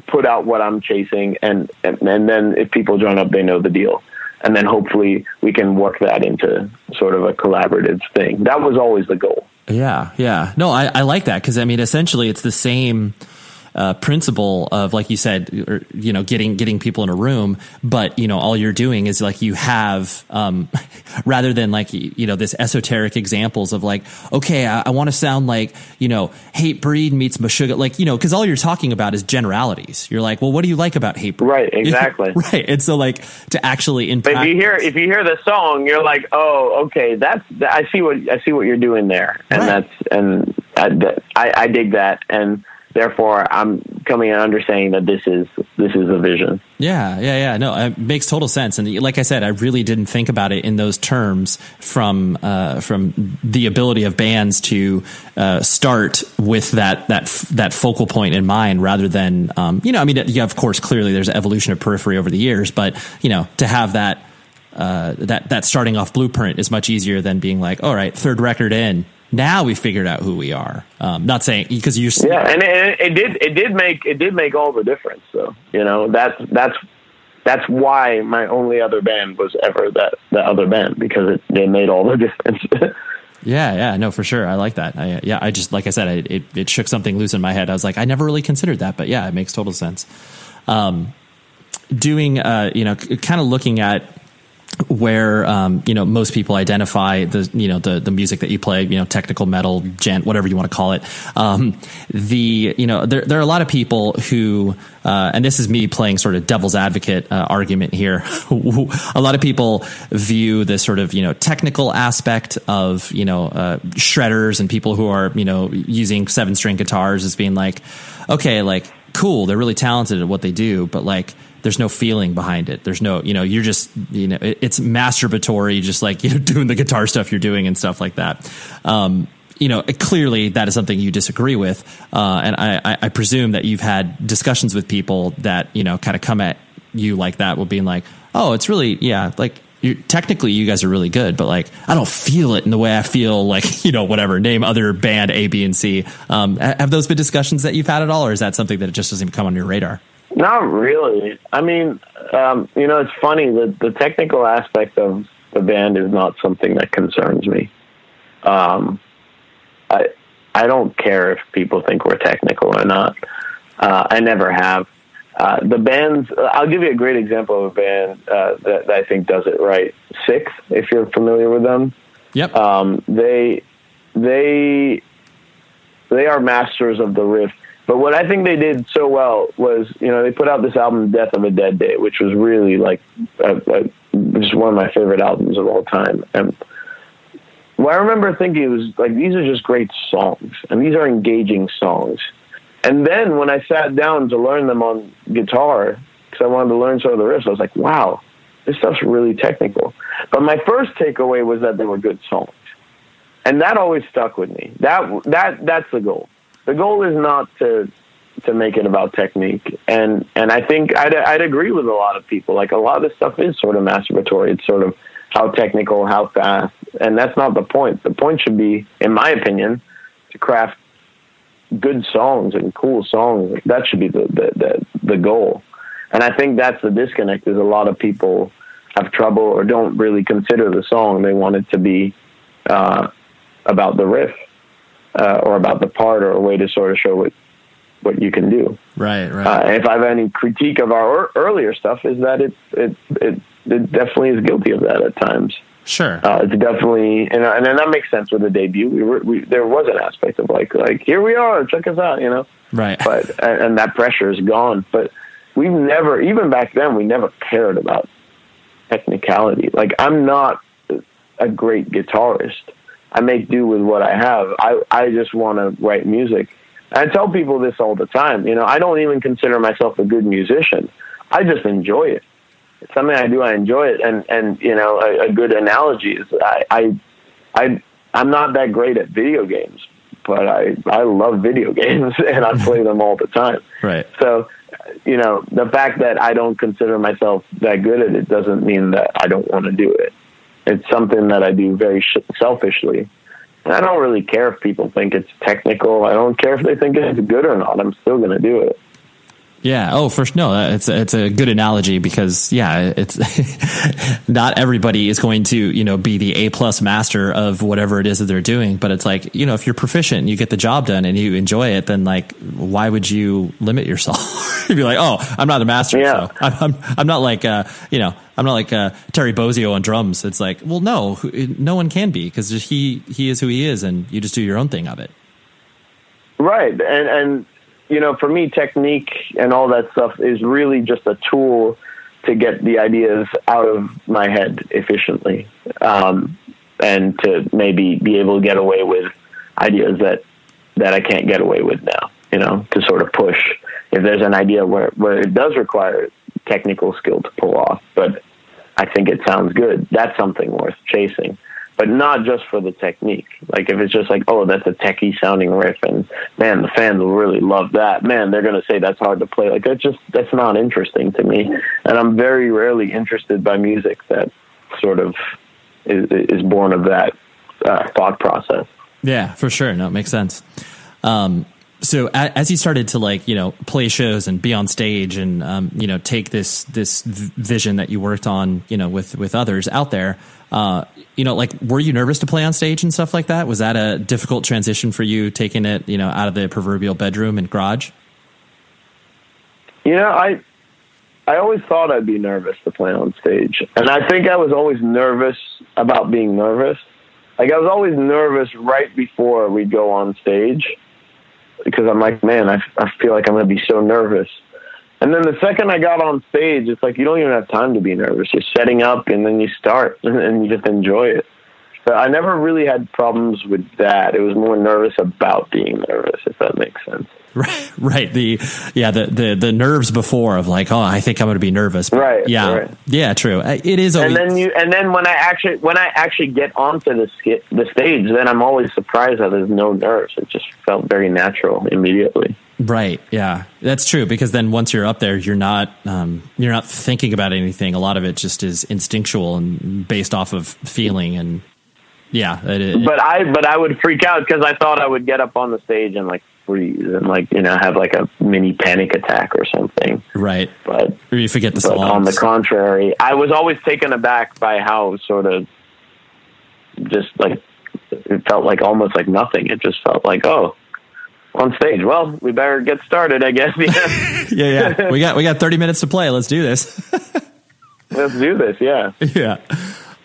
put out what i'm chasing and, and and then if people join up they know the deal. And then hopefully we can work that into sort of a collaborative thing. That was always the goal. Yeah, yeah. No, I, I like that because I mean, essentially, it's the same uh, principle of, like you said, or, you know, getting getting people in a room, but you know, all you're doing is like you have, um, rather than like you know, this esoteric examples of like, okay, I, I want to sound like you know, Hatebreed meets Meshuggah, like you know, because all you're talking about is generalities. You're like, well, what do you like about Hatebreed? right exactly right. And so, like, to actually in but if you hear if you hear the song you're like oh okay that's i see what i see what you're doing there and Right. that's and I, I i dig that and therefore i'm coming and understanding that this is this is a vision Yeah, yeah, yeah. No, it makes total sense. And like I said, I really didn't think about it in those terms from uh, from the ability of bands to uh, start with that that that focal point in mind, rather than um, you know, I mean, yeah, of course, clearly there's evolution of periphery over the years, but you know, to have that. Uh, that that starting off blueprint is much easier than being like, all right, third record in. Now we figured out who we are. Um, not saying because you yeah and it, it did it did make it did make all the difference So you know that's that's that's why my only other band was ever that that other band because it, it made all the difference Yeah, yeah, no, for sure. I like that. I, yeah, I just like I said, I, it it shook something loose in my head. I was like, I never really considered that, but yeah, it makes total sense. Um, doing, uh, you know, kind of looking at where um, you know most people identify the you know the the music that you play you know technical metal djent whatever you want to call it. Um, the you know there there are a lot of people who uh, and this is me playing sort of devil's advocate uh, argument here. A lot of people view this sort of you know technical aspect of you know uh, shredders and people who are you know using seven string guitars as being like okay like cool they're really talented at what they do but like there's no feeling behind it. There's no, you know, you're just, you know, it, it's masturbatory, just like, you know, doing the guitar stuff you're doing and stuff like that. Um, you know, clearly that is something you disagree with. Uh, and I, I, presume that you've had discussions with people that, you know, kind of come at you like that with being like, oh, it's really, yeah, like, technically you guys are really good, but like I don't feel it in the way I feel like you know whatever name other band A, B, and C. Um, have those been discussions that you've had at all, or is that something that just doesn't even come on your radar? Not really. I mean, um, you know, it's funny that the technical aspect of the band is not something that concerns me. Um, I I don't care if people think we're technical or not. Uh, I never have. Uh, the bands. I'll give you a great example of a band uh, that, that I think does it right. Sikth, if you're familiar with them. Yep. Um, they they they are masters of the riff. But what I think they did so well was, you know, they put out this album, Death of a Dead Day, which was really like a, a, just one of my favorite albums of all time. And what I remember thinking was like, these are just great songs, and these are engaging songs. And then when I sat down to learn them on guitar, because I wanted to learn some of the riffs, I was like, wow, this stuff's really technical. But my first takeaway was that they were good songs, and that always stuck with me. That that that's the goal. The goal is not to to make it about technique, and and I think I'd I'd agree with a lot of people. Like a lot of this stuff is sort of masturbatory. It's sort of how technical, how fast, and that's not the point. The point should be, in my opinion, to craft good songs and cool songs. That should be the the the, the goal. And I think that's the disconnect. Is a lot of people have trouble or don't really consider the song. They want it to be uh, about the riff uh, or about the part or a way to sort of show what what you can do. Right, right. Uh, if I have any critique of our earlier stuff, is that it it it, it definitely is guilty of that at times. Sure, uh, it's definitely and and then that makes sense with the debut. We were we, there was an aspect of like like here we are, check us out, you know. Right. But and, and that pressure is gone. But we've never even back then we never cared about technicality. Like I'm not a great guitarist. I make do with what I have. I I just want to write music. I tell people this all the time. You know, I don't even consider myself a good musician. I just enjoy it. It's something I do. I enjoy it, and and you know, a, a good analogy is I I I I'm not that great at video games, but I I love video games and I play them all the time. Right. So, you know, the fact that I don't consider myself that good at it doesn't mean that I don't want to do it. It's something that I do very sh- selfishly. And I don't really care if people think it's technical. I don't care if they think it's good or not. I'm still going to do it. Yeah. Oh, first, no, it's it's a good analogy because yeah, it's not everybody is going to you know be the A plus master of whatever it is that they're doing, but it's like you know if you're proficient, and you get the job done, and you enjoy it, then like why would you limit yourself? You'd be like, oh, I'm not the master, yeah. so I'm, I'm I'm not like uh you know I'm not like uh, Terry Bozzio on drums. It's like, well, no, no one can be because he he is who he is, and you just do your own thing of it. Right, and and you know, for me, technique and all that stuff is really just a tool to get the ideas out of my head efficiently, um, and to maybe be able to get away with ideas that that I can't get away with now. You know, to sort of push if there's an idea where where it does require technical skill to pull off, but I think it sounds good. That's something worth chasing but not just for the technique. Like if it's just like, oh, that's a techie sounding riff, and man, the fans will really love that. Man, they're gonna say that's hard to play. Like that's just that's not interesting to me, and I'm very rarely interested by music that sort of is, is born of that uh, thought process. Yeah, for sure. No, it makes sense. Um, so as you started to like you know play shows and be on stage and um, you know take this this vision that you worked on you know with with others out there uh, you know, like, were you nervous to play on stage and stuff like that? Was that a difficult transition for you, taking it, you know, out of the proverbial bedroom and garage? You know, I I always thought I'd be nervous to play on stage, and I think I was always nervous about being nervous. Like I was always nervous right before we'd go on stage because I'm like, man, I, I feel like I'm going to be so nervous. And then the second I got on stage, it's like you don't even have time to be nervous. You're setting up and then you start and you just enjoy it. But I never really had problems with that. It was more nervous about being nervous, if that makes sense. Right, right. The yeah, the the the nerves before of like, oh, I think I'm going to be nervous. But right. Yeah. Right. Yeah. True. It is. Always- and then you and then when I actually when I actually get onto the skit, the stage, then I'm always surprised that there's no nerves. It just felt very natural immediately. Right. Yeah, that's true. Because then once you're up there, you're not um, you're not thinking about anything. A lot of it just is instinctual and based off of feeling and yeah. It, it, but I but I would freak out because I thought I would get up on the stage and like freeze and like you know have like a mini panic attack or something. Right. But or you forget the songs. On the contrary, I was always taken aback by how sort of just like it felt like almost like nothing. It just felt like oh on stage. Well, we better get started, I guess. Yeah, yeah, yeah. We got we got thirty minutes to play. Let's do this. Let's do this. Yeah, yeah.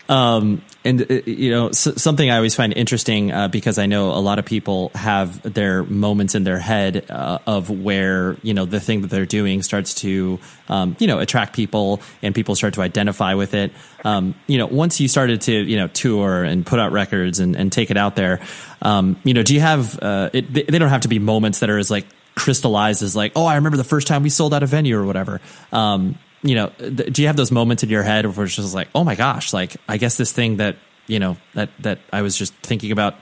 Um, and uh, you know something I always find interesting uh, because I know a lot of people have their moments in their head uh, of where you know the thing that they're doing starts to um, you know attract people and people start to identify with it. Um, you know, once you started to you know tour and put out records and, and take it out there, um, you know, do you have uh, it, they don't have to be moments that are as like crystallized as like oh I remember the first time we sold out a venue or whatever. Um, you know, do you have those moments in your head where it's just like, oh my gosh, like I guess this thing that you know that that I was just thinking about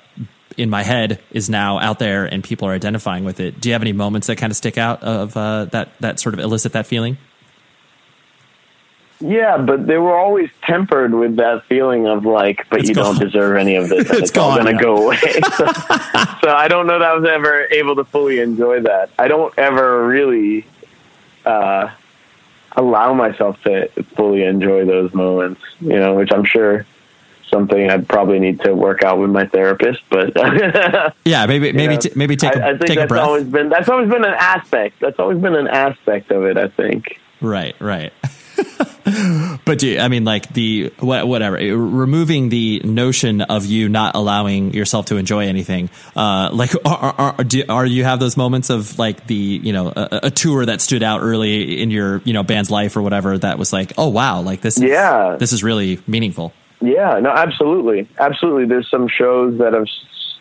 in my head is now out there and people are identifying with it. Do you have any moments that kind of stick out of uh, that that sort of elicit that feeling? Yeah, but they were always tempered with that feeling of like, but It's you gone. don't deserve any of this. and It's it's all gone, going yeah. to go away. so, so I don't know that I was ever able to fully enjoy that. I don't ever really uh, allow myself to fully enjoy those moments, you know, which I'm sure something I'd probably need to work out with my therapist. But Yeah, maybe maybe t- maybe take a I, I think take a that's breath. always been that's always been an aspect. That's always been an aspect of it. I think. Right, right. but do I mean like the wha- whatever removing the notion of you not allowing yourself to enjoy anything? Uh, like are are, are, do, are you have those moments of like the you know a, a tour that stood out early in your you know band's life or whatever that was like oh wow like this is, Yeah. this is really meaningful. Yeah, no, absolutely, absolutely. There's some shows that have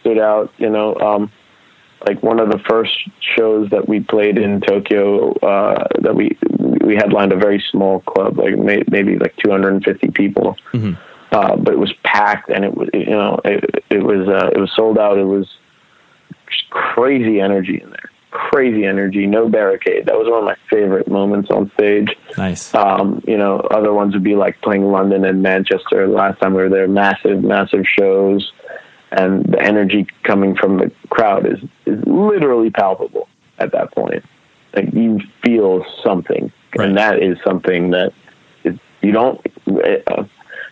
stood out. You know, um, like one of the first shows that we played in Tokyo uh, that we we headlined a very small club, like may, maybe like 250 people, uh, but it was packed and it was you know it, it was uh, it was sold out. It was just crazy energy in there, crazy energy. No barricade. That was one of my favorite moments on stage. Nice. Um, you know, other ones would be like playing London and Manchester. Last time we were there, massive, massive shows, and the energy coming from the crowd is is literally palpable at that point. Like you feel something, Right. and that is something that is, you don't. Uh,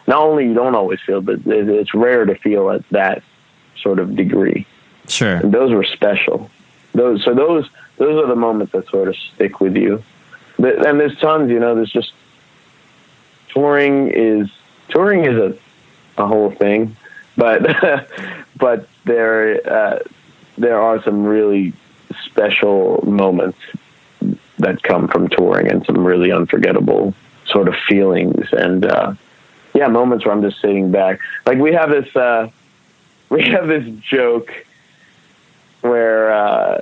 not only you don't always feel, but it- it's rare to feel at that sort of degree. Sure. And those were special. Those so those those are the moments that sort of stick with you. But, and there's tons, you know. There's just touring is touring is a a whole thing, but but there uh, there are some really special moments that come from touring and some really unforgettable sort of feelings and uh, yeah moments where I'm just sitting back. Like we have this uh, we have this joke where uh,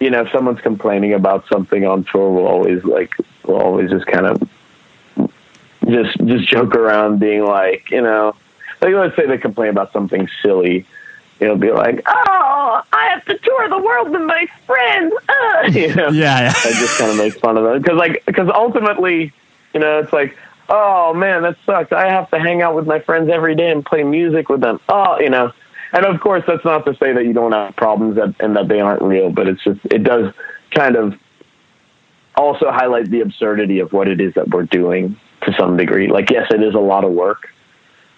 you know if someone's complaining about something on tour, we'll always like we'll always just kind of just just joke around, being like you know, like let's say they complain about something silly. It'll be like, oh, I have to tour the world with my friends. Uh, you know, Yeah, yeah. I just kind of make fun of them because, like, because ultimately, you know, it's like, oh man, that sucks. I have to hang out with my friends every day and play music with them. Oh, you know, and of course, that's not to say that you don't have problems that, and that they aren't real, but it's just it does kind of also highlight the absurdity of what it is that we're doing to some degree. Like, yes, it is a lot of work,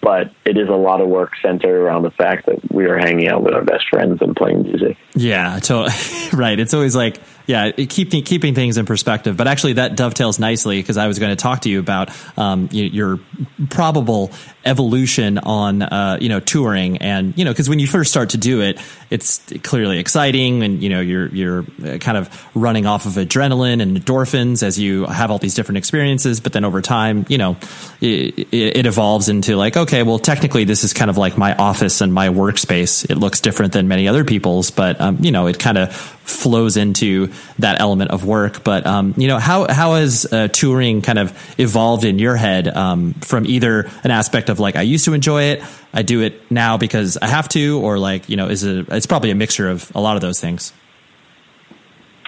but it is a lot of work centered around the fact that we are hanging out with our best friends and playing music. Yeah, to, right. It's always like, yeah, keeping keeping things in perspective. But actually, that dovetails nicely because I was going to talk to you about um, your probable evolution on uh, you know touring, and you know because when you first start to do it, it's clearly exciting, and you know you're you're uh, kind of running off of adrenaline and endorphins as you have all these different experiences. But then over time, you know, it, it evolves into like, okay, well, technically, this is kind of like my office and my workspace. It looks different than many other people's, but um, you know, it kind of flows into that element of work. But um, you know, how how has uh, touring kind of evolved in your head um, from either an aspect of like I used to enjoy it, I do it now because I have to, or like you know, is it? It's probably a mixture of a lot of those things.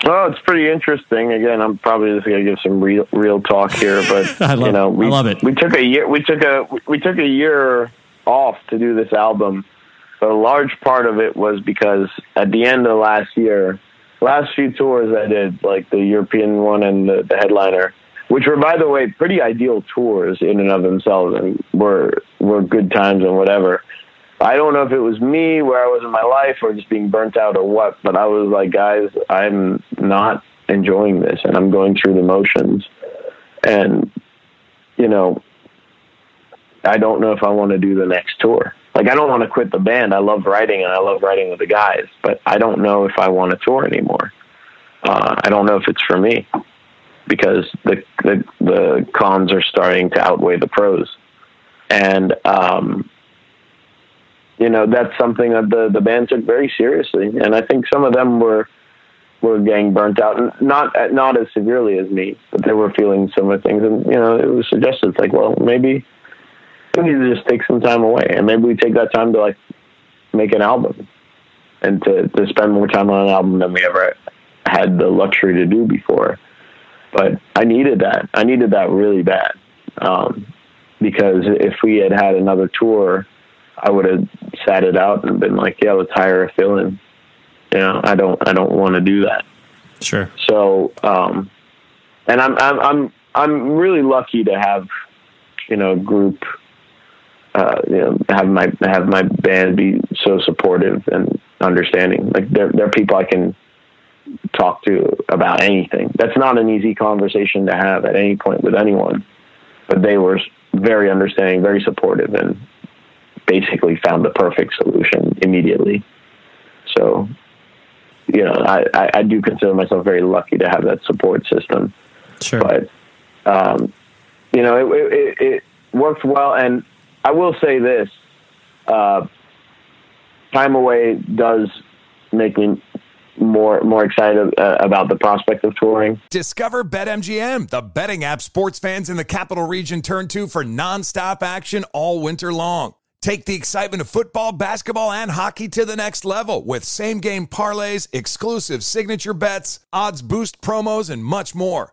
Well, it's pretty interesting. Again, I'm probably just going to give some real real talk here, but I love- you know, we I love it. we took a year we took a we took a year off to do this album. But a large part of it was because at the end of last year, last few tours I did, like the European one and the, the headliner, which were by the way pretty ideal tours in and of themselves and were were good times and whatever. I don't know if it was me where I was in my life or just being burnt out or what, but I was like, guys, I'm not enjoying this and I'm going through the motions. And, you know, I don't know if I want to do the next tour. Like, I don't want to quit the band. I love writing and I love writing with the guys, but I don't know if I want to tour anymore. Uh, I don't know if it's for me because the, the, the cons are starting to outweigh the pros. And, um, you know that's something that the the band took very seriously, and I think some of them were were getting burnt out, not not as severely as me, but they were feeling similar things. And you know, it was suggested like, well, maybe we need to just take some time away, and maybe we take that time to like make an album, and to to spend more time on an album than we ever had the luxury to do before. But I needed that. I needed that really bad. Um, because if we had had another tour, I would have sat it out and been like, yeah, let's hire a fill-in. You know, I don't, I don't want to do that. Sure. So, um, and I'm, I'm, I'm, I'm really lucky to have, you know, a group, uh, you know, have my, have my band be so supportive and understanding. Like they're, they're people I can talk to about anything. That's not an easy conversation to have at any point with anyone, but they were very understanding, very supportive, and basically found the perfect solution immediately. So, you know, I, I, I do consider myself very lucky to have that support system. Sure. But, um, you know, it, it, it worked well. And I will say this uh, time away does make me more more excited uh, about the prospect of touring. Discover BetMGM, the betting app sports fans in the capital region turn to for nonstop action all winter long. Take the excitement of football, basketball, and hockey to the next level with same game parlays, exclusive signature bets, odds boost promos, and much more.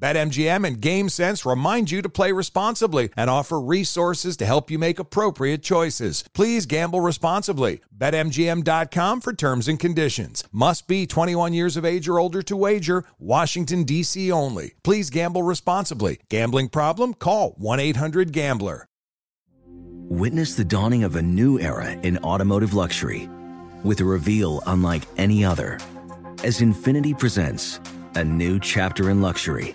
BetMGM and GameSense remind you to play responsibly and offer resources to help you make appropriate choices. Please gamble responsibly. BetMGM.com for terms and conditions. Must be 21 years of age or older to wager. Washington, D.C. only. Please gamble responsibly. Gambling problem? Call 1 800 Gambler. Witness the dawning of a new era in automotive luxury with a reveal unlike any other as Infiniti presents a new chapter in luxury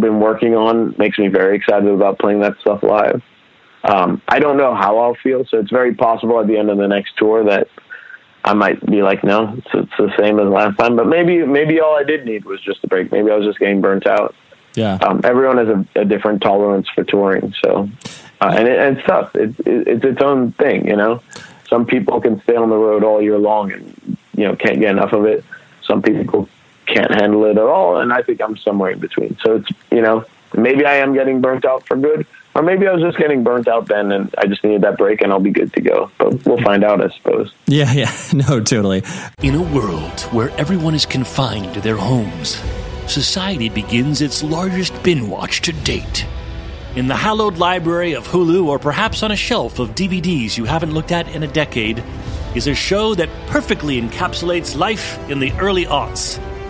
been working on makes me very excited about playing that stuff live. Um, I don't know how I'll feel, so it's very possible at the end of the next tour that I might be like, no, it's, it's the same as last time. But maybe maybe all I did need was just a break. Maybe I was just getting burnt out. Yeah. Um, everyone has a, a, different tolerance for touring, so uh, and, it, and it's tough. It's it, it's its own thing, you know. Some people can stay on the road all year long and you know can't get enough of it. Some people can't handle it at all, and I think I'm somewhere in between. So it's you know maybe I am getting burnt out for good, or maybe I was just getting burnt out then, and I just needed that break, and I'll be good to go. But we'll find out, I suppose. Yeah, yeah, no, totally. In a world where everyone is confined to their homes, society begins its largest bin watch to date. In the hallowed library of Hulu, or perhaps on a shelf of DVDs you haven't looked at in a decade, is a show that perfectly encapsulates life in the early aughts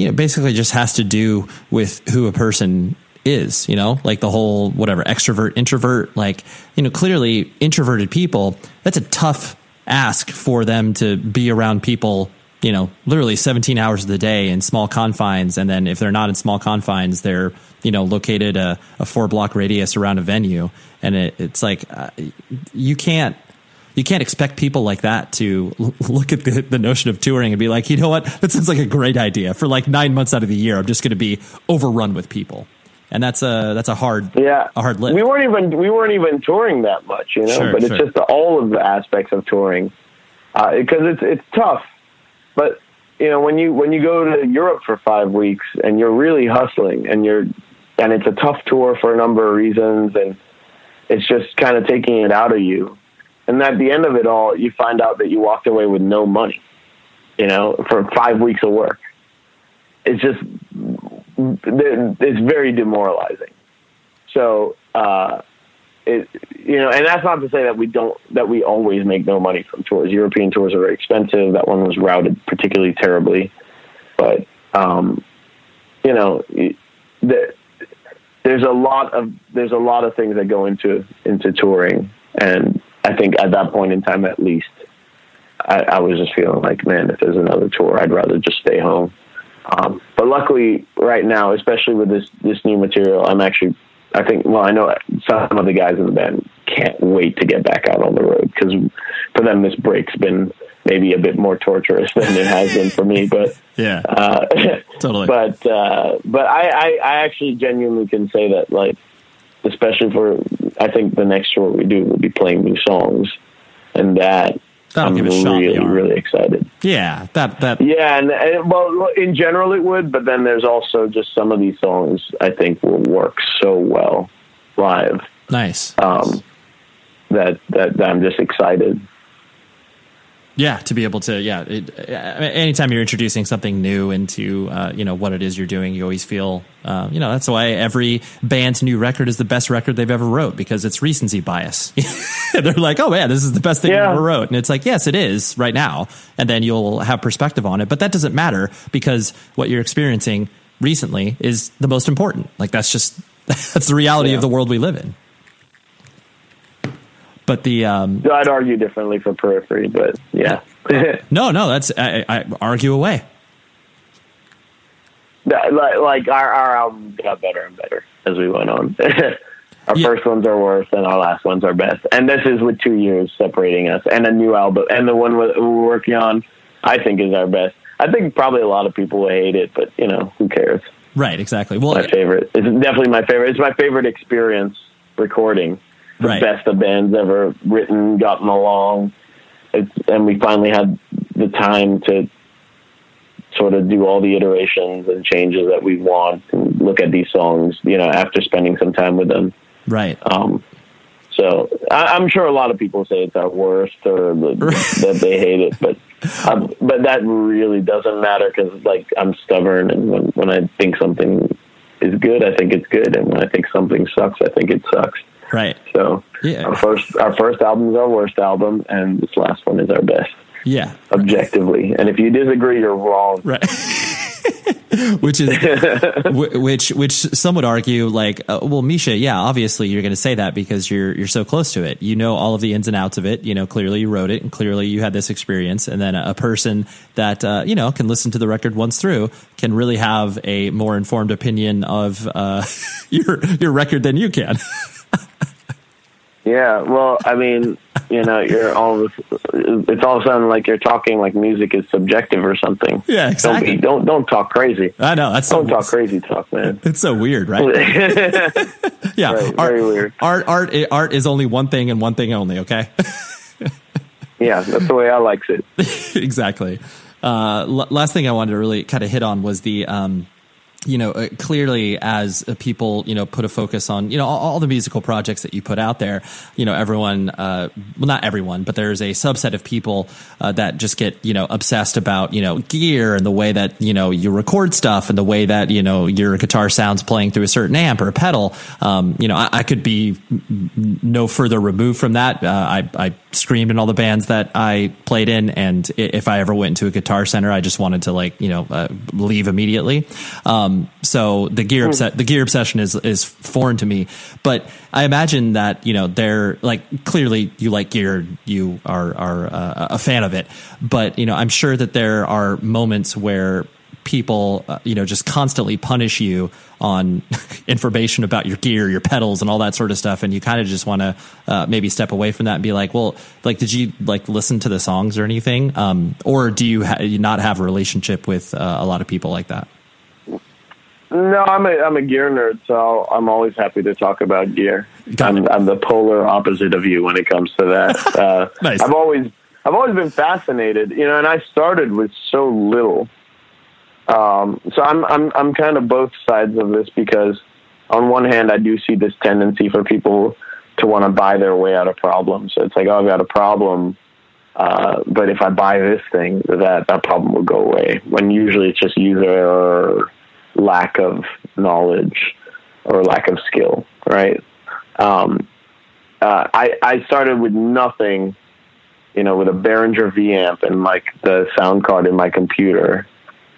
you know, basically just has to do with who a person is, you know, like the whole whatever extrovert, introvert, like, you know, clearly introverted people, that's a tough ask for them to be around people, you know, literally 17 hours of the day in small confines. And then if they're not in small confines, they're, you know, located a, a four block radius around a venue. And it, it's like, uh, you can't, you can't expect people like that to l- look at the, the notion of touring and be like, you know what, that sounds like a great idea. For like nine months out of the year, I'm just going to be overrun with people, and that's a that's a hard yeah a hard lift. We weren't even we weren't even touring that much, you know. Sure, but it's sure. just the, all of the aspects of touring uh, because it's it's tough. But you know when you when you go to Europe for five weeks and you're really hustling and you're and it's a tough tour for a number of reasons and it's just kind of taking it out of you. And at the end of it all, you find out that you walked away with no money, you know, for five weeks of work. It's just, it's very demoralizing. So, uh, it, you know, and that's not to say that we don't, that we always make no money from tours. European tours are very expensive. That one was routed particularly terribly. But, um, you know, the, there's a lot of, there's a lot of things that go into, into touring. And I think at that point in time, at least, I, I was just feeling like, man, if there's another tour, I'd rather just stay home. Um, but luckily, right now, especially with this this new material, I'm actually, I think, well, I know some of the guys in the band can't wait to get back out on the road because for them, this break's been maybe a bit more torturous than it has been for me. But yeah, uh, totally. But uh, but I, I I actually genuinely can say that like especially for I think the next tour we do will be playing new songs, and that That'll I'm give a shot really really excited. yeah, that that Yeah, and, and well, in general it would, but then there's also just some of these songs I think will work so well live nice. um, that, that that I'm just excited. Yeah, to be able to yeah, it, anytime you're introducing something new into uh, you know what it is you're doing, you always feel uh, you know that's why every band's new record is the best record they've ever wrote because it's recency bias. They're like, oh man, this is the best thing Yeah. you ever wrote, and it's like, yes, it is right now, and then you'll have perspective on it, but that doesn't matter because what you're experiencing recently is the most important. Like that's just that's the reality of the world we live in. But the um, I'd argue differently for Periphery, but yeah. no, no, that's I, I argue away. That- like, like our our album got better and better as we went on. our Yeah. first ones are worse, and our last ones are best. And this is with two years separating us, and a new album, and the one we're we're working on, I think is our best. I think probably a lot of people will hate it, but you know who cares? Right, exactly. Well, My favorite. It's definitely my favorite. It's my favorite experience recording. The Right. best the band's ever written, gotten along. It's, and we finally had the time to sort of do all the iterations and changes that we want and look at these songs, you know, after spending some time with them. right. Um, so I, I'm sure a lot of people say it's our worst or the, that they hate it, but um, but that really doesn't matter because like I'm stubborn, and when when I think something is good, I think it's good, and when I think something sucks, I think it sucks. Right. So Yeah. our first our first album is our worst album, and this last one is our best Yeah. objectively. And if you disagree, you're wrong. Right. which is which which some would argue like uh, well Misha yeah obviously you're going to say that because you're you're so close to it you know all of the ins and outs of it you know clearly you wrote it and clearly you had this experience and then a, a person that uh, you know can listen to the record once through can really have a more informed opinion of uh, your your record than you can Yeah, well, I mean, you know, you're all. It's all sounding like you're talking like music is subjective or something. Yeah, exactly. Don't be, don't, don't talk crazy. I know that's don't so, talk crazy talk, man. It's so weird, right? yeah, Right, art, very weird. Art, art, art is only one thing and one thing only. Okay. Yeah, that's the way I likes it. exactly. Uh, l- last thing I wanted to really kind of hit on was the, um, you know, uh, clearly as uh, people, you know, put a focus on, you know, all, all the musical projects that you put out there, you know, everyone, uh, well, not everyone, but there's a subset of people uh, that just get, you know, obsessed about, you know, gear and the way that, you know, you record stuff and the way that, you know, your guitar sounds playing through a certain amp or a pedal. Um, you know, I, I could be m- m- no further removed from that. Uh, I, I screamed in all the bands that I played in, and if I ever went into a guitar center, I just wanted to like you know uh, leave immediately. Um, so the gear Hmm. obse- the gear obsession is is foreign to me. But I imagine that you know they're like clearly you like gear, you are are uh, a fan of it. But you know I'm sure that there are moments where people uh, you know just constantly punish you on information about your gear your pedals and all that sort of stuff and you kind of just want to uh, maybe step away from that and be like well like did you like listen to the songs or anything um, or do you, ha- you not have a relationship with uh, a lot of people like that No, I'm a I'm a gear nerd, so I'm always happy to talk about gear. I'm, I'm the polar opposite of you when it comes to that. Uh, Nice. I've always I've always been fascinated, you know, and I started with so little. Um, so I'm I'm I'm kind of both sides of this because on one hand I do see this tendency for people to want to buy their way out of problems. So it's like, oh, I've got a problem, uh, but if I buy this thing, that that problem will go away. When usually it's just user error or lack of knowledge or lack of skill, right? Um, uh, I I started with nothing, you know, with a Behringer V amp and like the sound card in my computer,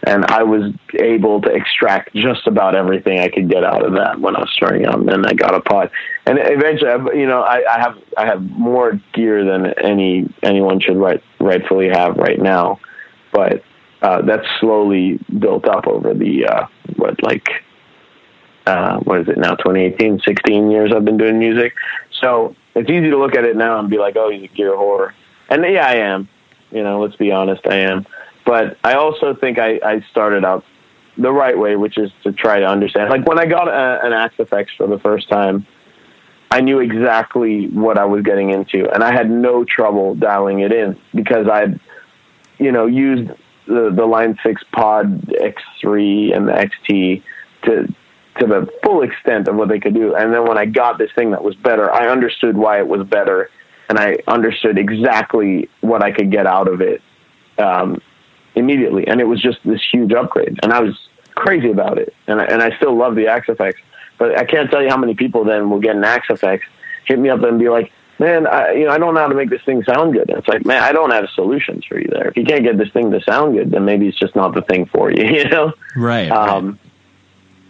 and I was able to extract just about everything I could get out of that when I was starting out. And then I got a pod, and eventually, you know, I, I have I have more gear than any anyone should right, rightfully have right now, but uh, that's slowly built up over the uh, what like uh, what is it now 2018 16 years I've been doing music. So it's easy to look at it now and be like oh he's a gear whore. And yeah I am. You know let's be honest I am. But I also think I, I started out the right way which is to try to understand. Like when I got a, an Axe-Fx for the first time I knew exactly what I was getting into and I had no trouble dialing it in because I'd you know used the the Line Six Pod X3 and the XT to to the full extent of what they could do. And then when I got this thing that was better, I understood why it was better, and I understood exactly what I could get out of it um, immediately. And it was just this huge upgrade, and I was crazy about it. And I, and I still love the Axe-Fx, but I can't tell you how many people then will get an Axe-Fx, hit me up and be like. Man, I, you know, I don't know how to make this thing sound good. And it's like, man, I don't have solutions for you there. If you can't get this thing to sound good, then maybe it's just not the thing for you. You know, right um,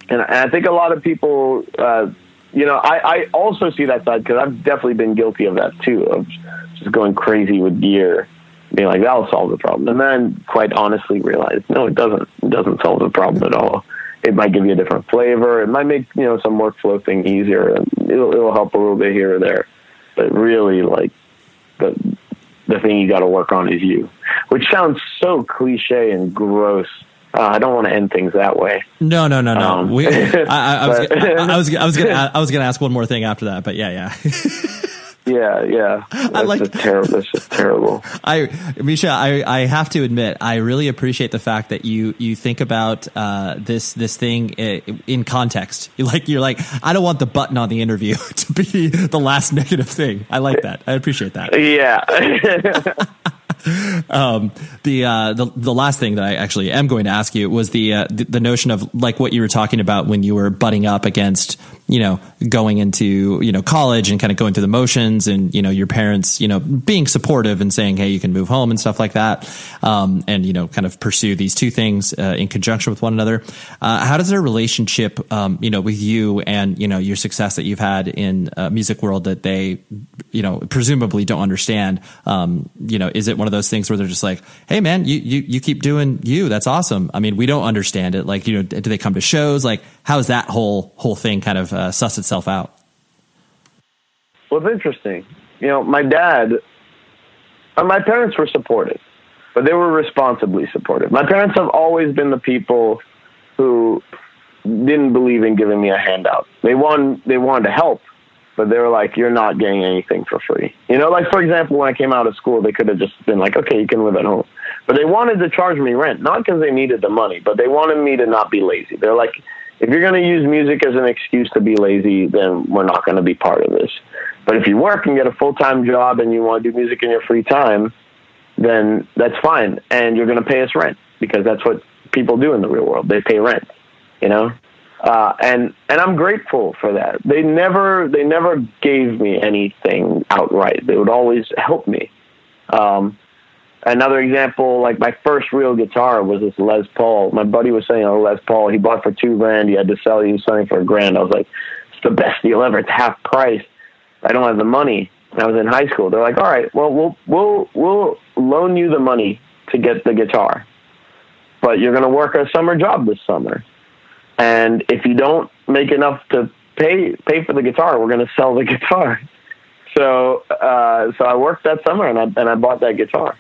and I I think a lot of people, uh, you know, I, I also see that side because I've definitely been guilty of that too, of just going crazy with gear, being like that'll solve the problem, and then quite honestly realize no, it doesn't. It doesn't solve the problem at all. It might give you a different flavor. It might make you know some workflow thing easier, it'll, it'll help a little bit here or there. But really, like the the thing you got to work on is you, which sounds so cliche and gross. Uh, I don't want to end things that way. no no no no Um, we, I, I, I, was, but- I, I was I was gonna I was gonna ask one more thing after that but yeah yeah Yeah, yeah. That's like- just terrible. That's just terrible. I, Misha, I, I have to admit, I really appreciate the fact that you, you think about uh, this this thing in context. You're like, you're like, I don't want the button on the interview to be the last negative thing. I like that. I appreciate that. Yeah. Um, the, uh, the the last thing that I actually am going to ask you was the, uh, the the notion of like what you were talking about when you were butting up against you know going into you know college and kind of going through the motions and you know your parents you know being supportive and saying hey you can move home and stuff like that um, and you know kind of pursue these two things uh, in conjunction with one another. Uh, how does their relationship um, you know with you and you know your success that you've had in uh, music world that they you know presumably don't understand um, you know is it one of those things where they're just like hey man you, you you keep doing you that's awesome i mean we don't understand it like you know do they come to shows like how's that whole whole thing kind of uh, suss itself out well, it's interesting. You know, my dad, uh, my parents were supportive, but they were responsibly supportive. My parents have always been the people who didn't believe in giving me a handout. They want they wanted to help, but they were like, "You're not getting anything for free." You know, like for example, when I came out of school, they could have just been like, "Okay, you can live at home," but they wanted to charge me rent, not because they needed the money, but they wanted me to not be lazy. They're like, "If you're going to use music as an excuse to be lazy, then we're not going to be part of this." But if you work and get a full time job and you want to do music in your free time, then that's fine, and you're going to pay us rent because that's what people do in the real world. They pay rent, you know. Uh, and and I'm grateful for that. They never they never gave me anything outright. They would always help me. Um, another example, like my first real guitar was this Les Paul. My buddy was saying a Les Paul. He bought for two grand. He had to sell. He was selling for a grand. I was like, it's the best deal ever. It's half price. I don't have the money. I was in high school. They're like, all right, well, we'll we'll we'll loan you the money to get the guitar, but you're going to work a summer job this summer, and if you don't make enough to pay pay for the guitar, we're going to sell the guitar. So uh, so I worked that summer and I and I bought that guitar,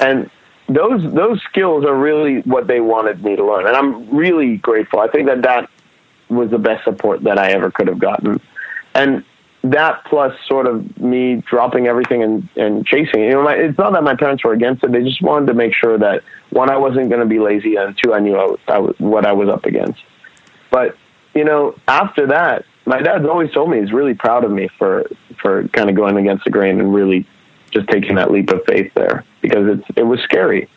and those those skills are really what they wanted me to learn, and I'm really grateful. I think that that was the best support that I ever could have gotten, and that plus sort of me dropping everything and, and chasing it. You know, my, it's not that my parents were against it. They just wanted to make sure that one, I wasn't going to be lazy, and two, I knew I was, I was, what I was up against. But you know, after that, my dad's always told me he's really proud of me for for kind of going against the grain and really just taking that leap of faith there because it's it was scary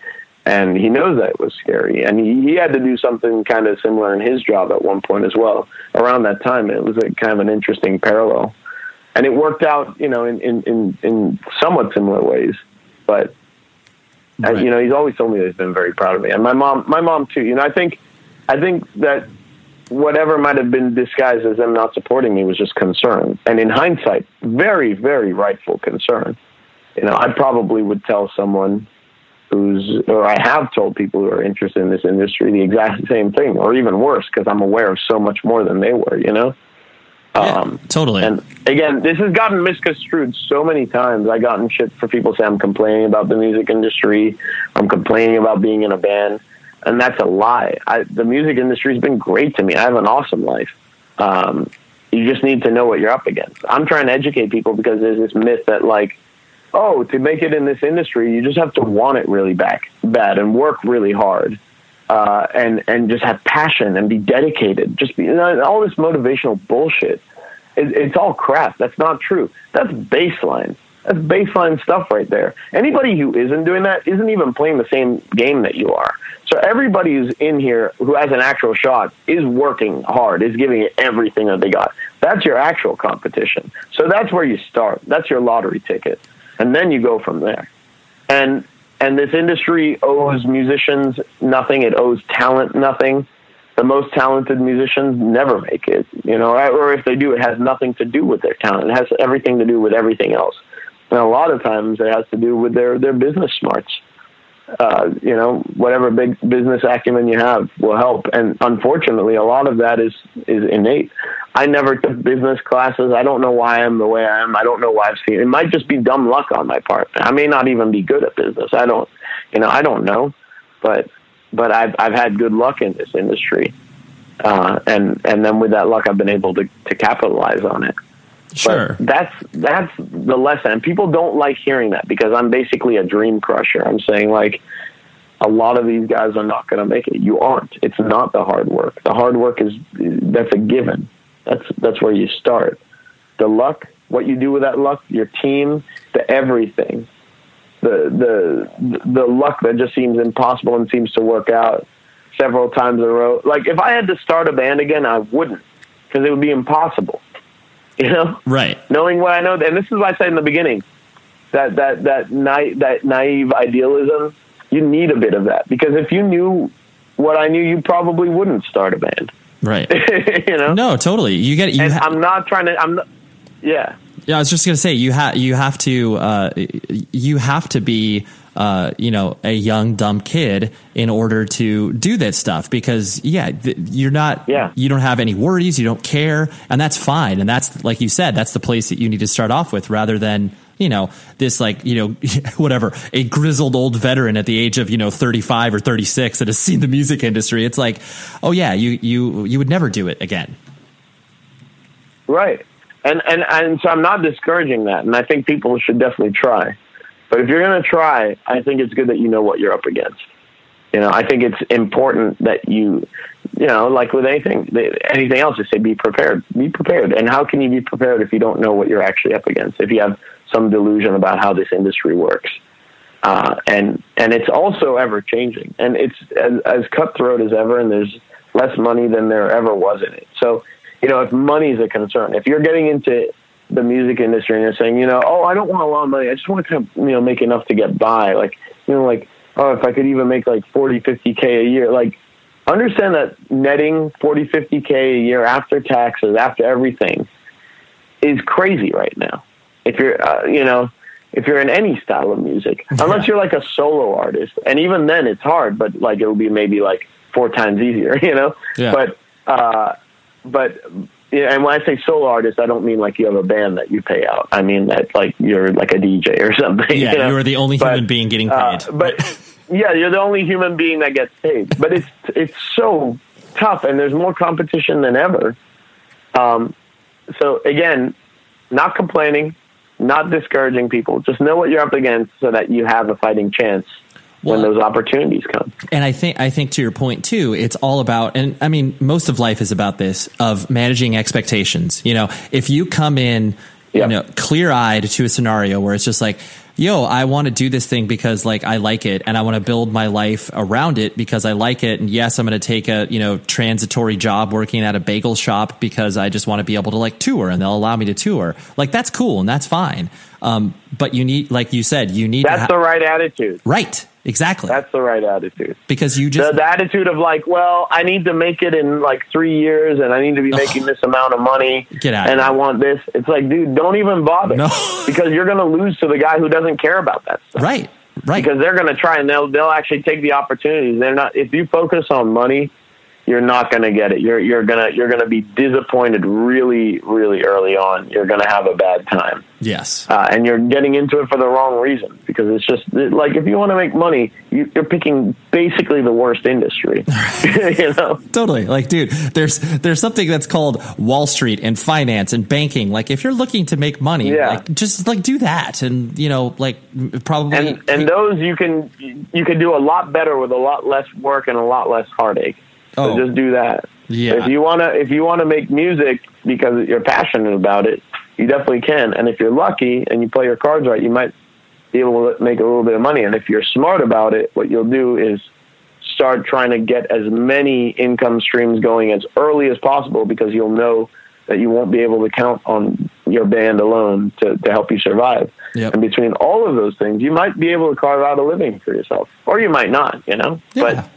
and he knows that it was scary and he, he had to do something kind of similar in his job at one point as well around that time it was a kind of an interesting parallel and it worked out, you know, in in in, in somewhat similar ways. But uh, right. and, you know, he's always told me that he's been very proud of me, and my mom, my mom too. You know, I think I think that whatever might have been disguised as them not supporting me was just concern, and in hindsight, very very rightful concern. You know, I probably would tell someone who's, or I have told people who are interested in this industry the exact same thing, or even worse, because I'm aware of so much more than they were. You know. Yeah, um, totally. And again, this has gotten misconstrued so many times. I've gotten shit for people say I'm complaining about the music industry. I'm complaining about being in a band, and that's a lie. I, the music industry has been great to me. I have an awesome life. Um, you just need to know what you're up against. I'm trying to educate people because there's this myth that like, oh, to make it in this industry, you just have to want it really back, bad and work really hard. Uh, and and just have passion and be dedicated. Just be you know, all this motivational bullshit it, it's all crap. That's not true. That's baseline. That's baseline stuff right there. Anybody who isn't doing that isn't even playing the same game that you are. So everybody who's in here who has an actual shot is working hard, is giving it everything that they got. That's your actual competition. So that's where you start. That's your lottery ticket. And then you go from there. And and this industry owes musicians nothing. It owes talent nothing the most talented musicians never make it, you know, or if they do, it has nothing to do with their talent. It has everything to do with everything else. And a lot of times it has to do with their, their business smarts. Uh, you know, whatever big business acumen you have will help. And unfortunately, a lot of that is, is innate. I never took business classes. I don't know why I'm the way I am. I don't know why I've seen it. Might just be dumb luck on my part. I may not even be good at business. I don't, you know, I don't know. But but I've I've had good luck in this industry, uh, and and then with that luck, I've been able to to capitalize on it. Sure, but that's that's the lesson. And people don't like hearing that because I'm basically a dream crusher. I'm saying like a lot of these guys are not going to make it. You aren't. It's not the hard work. The hard work is that's a given. That's that's where you start. The luck, what you do with that luck, your team, the everything the the the luck that just seems impossible and seems to work out several times in a row. Like if I had to start a band again, I wouldn't because it would be impossible. You know, right? Knowing what I know, and this is why I said in the beginning that that that na- that naive idealism. You need a bit of that because if you knew what I knew, you probably wouldn't start a band. Right. you know. No, totally. You get. You ha- I'm not trying to. I'm. Not, yeah. Yeah, I was just gonna say you have you have to uh, you have to be uh, you know, a young dumb kid in order to do that stuff because yeah, th- you're not, Yeah. you don't have any worries, you don't care, and that's fine. And that's like you said, that's the place that you need to start off with rather than you know this like you know whatever a grizzled old veteran at the age of you know 35 or 36 that has seen the music industry it's like oh yeah you you you would never do it again Right. And and and so I'm not discouraging that, and I think people should definitely try. But if you're going to try, I think it's good that you know what you're up against. You know, I think it's important that you, you know, like with anything, anything else, just say be prepared. Be prepared. And how can you be prepared if you don't know what you're actually up against? If you have some delusion about how this industry works, uh, and and it's also ever changing, and it's as, as cutthroat as ever, and there's less money than there ever was in it. So, you know, if money is a concern, if you're getting into the music industry and you're saying, you know, oh, I don't want a lot of money, I just want to kind of, you know, make enough to get by, like, you know, like, oh, if I could even make like 40, 50 k a year, like, understand that netting 40, 50 k a year after taxes, after everything, is crazy right now. If you're, uh, you know, if you're in any style of music, unless you're like a solo artist, and even then it's hard, but like it'll be maybe like four times easier, you know. Yeah. But uh, but yeah, and when I say solo artist, I don't mean like you have a band that you pay out. I mean that like you're like a DJ or something. yeah you, know? are the only But, human being getting uh, paid but yeah, you're the only human being that gets paid. But it's it's so tough, and there's more competition than ever. Um, so again, not complaining, not discouraging people. Just know what you're up against, so that you have a fighting chance when Well- those opportunities come. and I think I think to your point too, it's all about and I mean most of life is about this of managing expectations. You know, if you come in, Yeah. you know, clear eyed to a scenario where it's just like, yo, I want to do this thing because like I like it and I want to build my life around it because I like it. And yes, I'm going to take a, you know, transitory job working at a bagel shop because I just want to be able to like tour and they'll allow me to tour. Like that's cool and that's fine. Um, but you need, like you said, you need to That's ha- the right attitude. right. Exactly. That's the right attitude. because you just, the attitude of like, well, I need to make it in like three years, and I need to be making this amount of money, Get out and. I want this. It's like, dude, don't even bother, No. because you're going to lose to the guy who doesn't care about that stuff. right. Right. because they're going to try and they'll they'll actually take the opportunities. They're not. If you focus on money, you're not going to get it. You're you're gonna you're gonna be disappointed really really early on. You're going to have a bad time, yes. uh, and you're getting into it for the wrong reason because it's just like if you want to make money, you, you're picking basically the worst industry. you know. Totally. Like, dude, there's there's something that's called Wall Street and finance and banking. Like, if you're looking to make money, Yeah. like just like do that, and you know, like probably and and those you can you can do a lot better with a lot less work and a lot less heartache. So Oh. just do that. Yeah. If you wanna if you wanna make music because you're passionate about it, you definitely can. And if you're lucky and you play your cards right, you might be able to make a little bit of money. And if you're smart about it, what you'll do is start trying to get as many income streams going as early as possible because you'll know that you won't be able to count on your band alone to, to help you survive. Yep. And between all of those things, you might be able to carve out a living for yourself, or you might not, you know. Yeah. But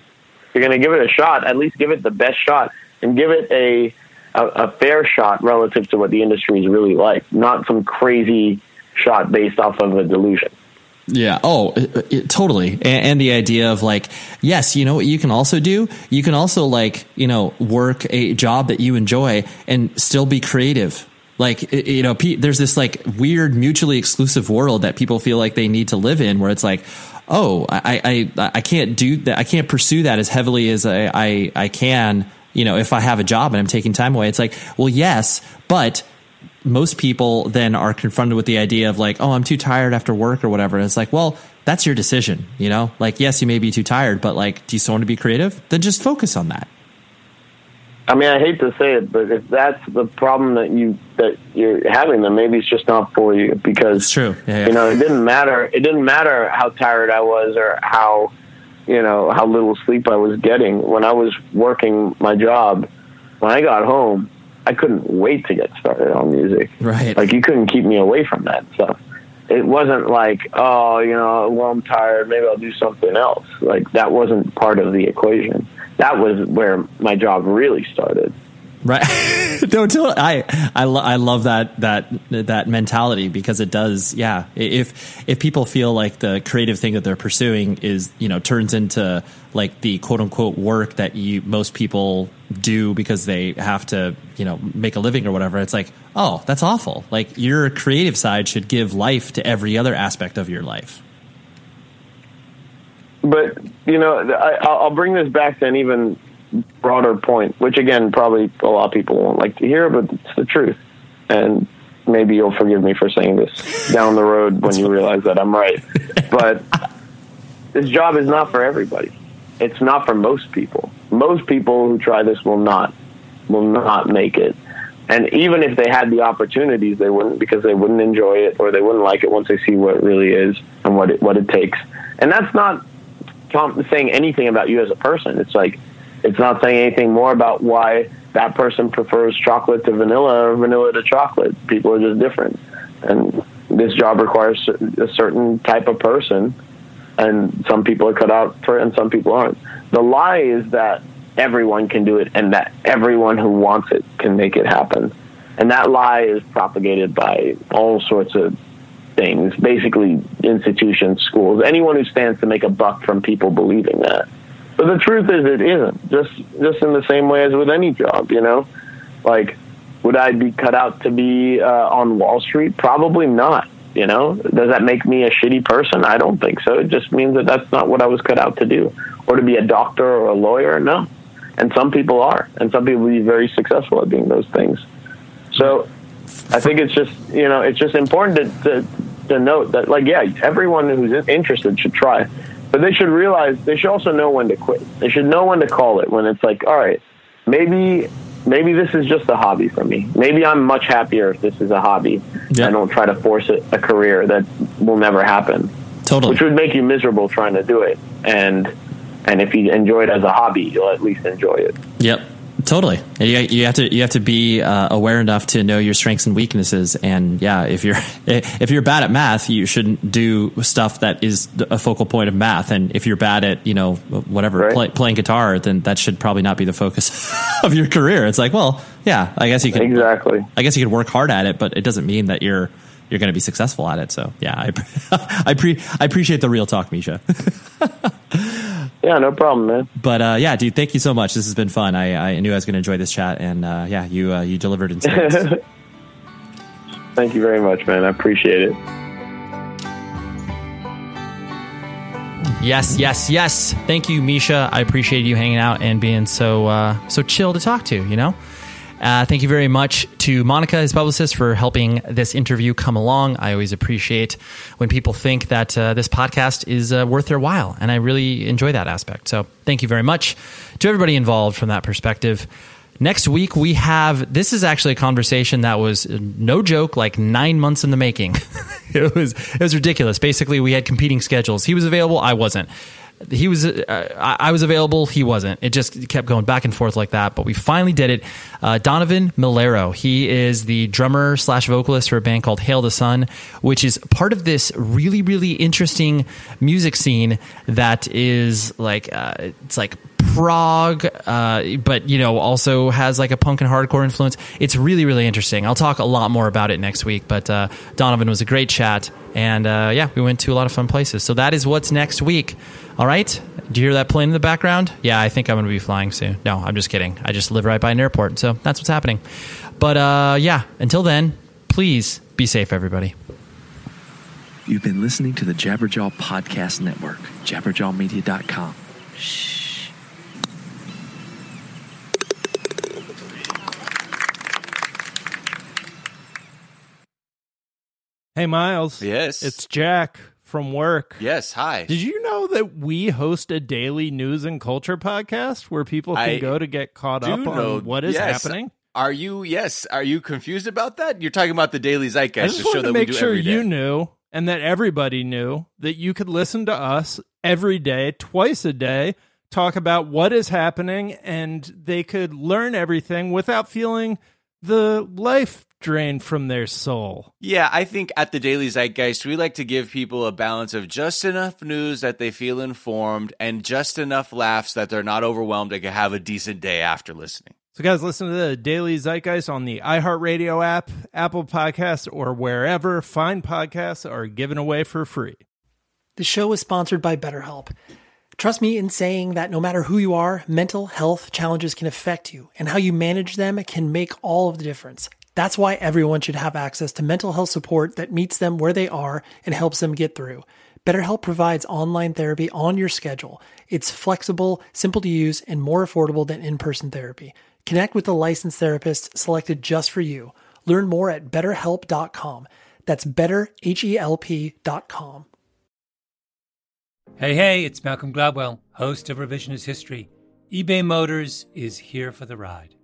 you're going to give it a shot, at least give it the best shot and give it a, a a fair shot relative to what the industry is really like, not some crazy shot based off of a delusion. Yeah. Oh, it, it- totally. And, and the idea of like, yes, you know what you can also do? You can also like, you know, work a job that you enjoy and still be creative. Like, you know, there's this like weird mutually exclusive world that people feel like they need to live in where it's like, oh, I, I, I can't do that. I can't pursue that as heavily as I, I, I can, you know, if I have a job and I'm taking time away. It's like, well, yes, but most people then are confronted with the idea of like, oh, I'm too tired after work or whatever. And it's like, well, that's your decision, you know? Like, yes, you may be too tired, but like, do you still want to be creative? Then just focus on that. I mean, I hate to say it, but if that's the problem that you that you're having, then maybe it's just not for you because It's true. Yeah, yeah. you know it didn't matter. It didn't matter how tired I was or how you know how little sleep I was getting when I was working my job. When I got home, I couldn't wait to get started on music. Right. Like you couldn't keep me away from that stuff. It wasn't like, oh, you know, well, I'm tired. Maybe I'll do something else. Like that wasn't part of the equation. That was where my job really started. Right. no. I I, lo- I love that that that mentality because it does. Yeah. If if people feel like the creative thing that they're pursuing is you know turns into like the quote unquote work that you most people do because they have to you know make a living or whatever, it's like oh that's awful. Like your creative side should give life to every other aspect of your life. But you know, I, I'll bring this back to an even broader point, which again, probably a lot of people won't like to hear, but it's the truth. And maybe you'll forgive me for saying this down the road when you realize that I'm right. But this job is not for everybody. It's not for most people. Most people who try this will not will not make it. And even if they had the opportunities, they wouldn't because they wouldn't enjoy it or they wouldn't like it once they see what it really is and what it what it takes. And that's not saying anything about you as a person. It's like it's not saying anything more about why that person prefers chocolate to vanilla or vanilla to chocolate. People are just different. And this job requires a certain type of person, and some people are cut out for it and some people aren't. The lie is that everyone can do it and that everyone who wants it can make it happen. And that lie is propagated by all sorts of things, basically institutions, schools, anyone who stands to make a buck from people believing that. But the truth is, it isn't. Just just in the same way as with any job, you know. Like, would I be cut out to be uh, on Wall Street? Probably not. You know, does that make me a shitty person? I don't think so. It just means that that's not what I was cut out to do, or to be a doctor or a lawyer. No, and some people are, and some people will be very successful at being those things. So, I think it's just you know it's just important to, to to note that like yeah, everyone who's interested should try but they should realize they should also know when to quit. They should know when to call it when it's like, all right, maybe maybe this is just a hobby for me. Maybe I'm much happier if this is a hobby. Yeah. I don't try to force it, a career that will never happen. Totally. Which would make you miserable trying to do it. And and if you enjoy it as a hobby, you'll at least enjoy it. Yep. Totally. You, you have to you have to be uh, aware enough to know your strengths and weaknesses. And yeah, if you're if you're bad at math, you shouldn't do stuff that is a focal point of math. And if you're bad at you know whatever right. play, playing guitar, then that should probably not be the focus of your career. It's like, well, yeah, I guess you can exactly. I guess you could work hard at it, but it doesn't mean that you're you're going to be successful at it. So yeah, I I, pre- I appreciate the real talk, Misha. Yeah, no problem, man. But uh, yeah, dude, thank you so much. This has been fun. I, I knew I was going to enjoy this chat, and uh, yeah, you uh, you delivered in spades. thank you very much, man. I appreciate it. Yes, yes, yes. Thank you, Misha. I appreciate you hanging out and being so uh, so chill to talk to. You know. Uh, thank you very much to Monica, his publicist, for helping this interview come along. I always appreciate when people think that uh, this podcast is uh, worth their while, and I really enjoy that aspect. So, thank you very much to everybody involved from that perspective. Next week, we have this is actually a conversation that was no joke, like nine months in the making. it was it was ridiculous. Basically, we had competing schedules. He was available, I wasn't he was uh, I was available, he wasn't. It just kept going back and forth like that. But we finally did it. Uh, Donovan Melero, he is the drummer slash vocalist for a band called Hail the Sun, which is part of this really really interesting music scene that is like uh, it's like prog, uh, but you know also has like a punk and hardcore influence. It's really really interesting. I'll talk a lot more about it next week. But uh, Donovan was a great chat, and uh, yeah, we went to a lot of fun places. So that is what's next week. All right. Do you hear that plane in the background? Yeah, I think I'm going to be flying soon. No, I'm just kidding. I just live right by an airport, so that's what's happening. But uh, yeah, until then, please be safe, everybody. You've been listening to the Jabberjaw Podcast Network, jabberjawmedia.com. Shh. Hey, Miles. Yes. It's Jack from work. Yes, hi. Did you know that we host a daily news and culture podcast where people can I go to get caught up know, on what is yes. happening? Are you yes? Are you confused about that? You're talking about the daily zeitgeist. I just wanted to make sure you knew and that everybody knew that you could listen to us every day, twice a day, talk about what is happening, and they could learn everything without feeling the life drained from their soul. Yeah, I think at the Daily Zeitgeist, we like to give people a balance of just enough news that they feel informed and just enough laughs that they're not overwhelmed and can have a decent day after listening. So, guys, listen to the Daily Zeitgeist on the iHeartRadio app, Apple Podcasts, or wherever fine podcasts are given away for free. The show is sponsored by BetterHelp. Trust me in saying that no matter who you are, mental health challenges can affect you, and how you manage them can make all of the difference. That's why everyone should have access to mental health support that meets them where they are and helps them get through. BetterHelp provides online therapy on your schedule. It's flexible, simple to use, and more affordable than in person therapy. Connect with a licensed therapist selected just for you. Learn more at betterhelp.com. That's betterhelp.com. Hey, hey, it's Malcolm Gladwell, host of Revisionist History. eBay Motors is here for the ride.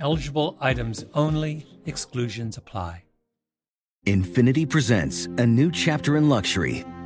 Eligible items only, exclusions apply. Infiniti presents a new chapter in luxury,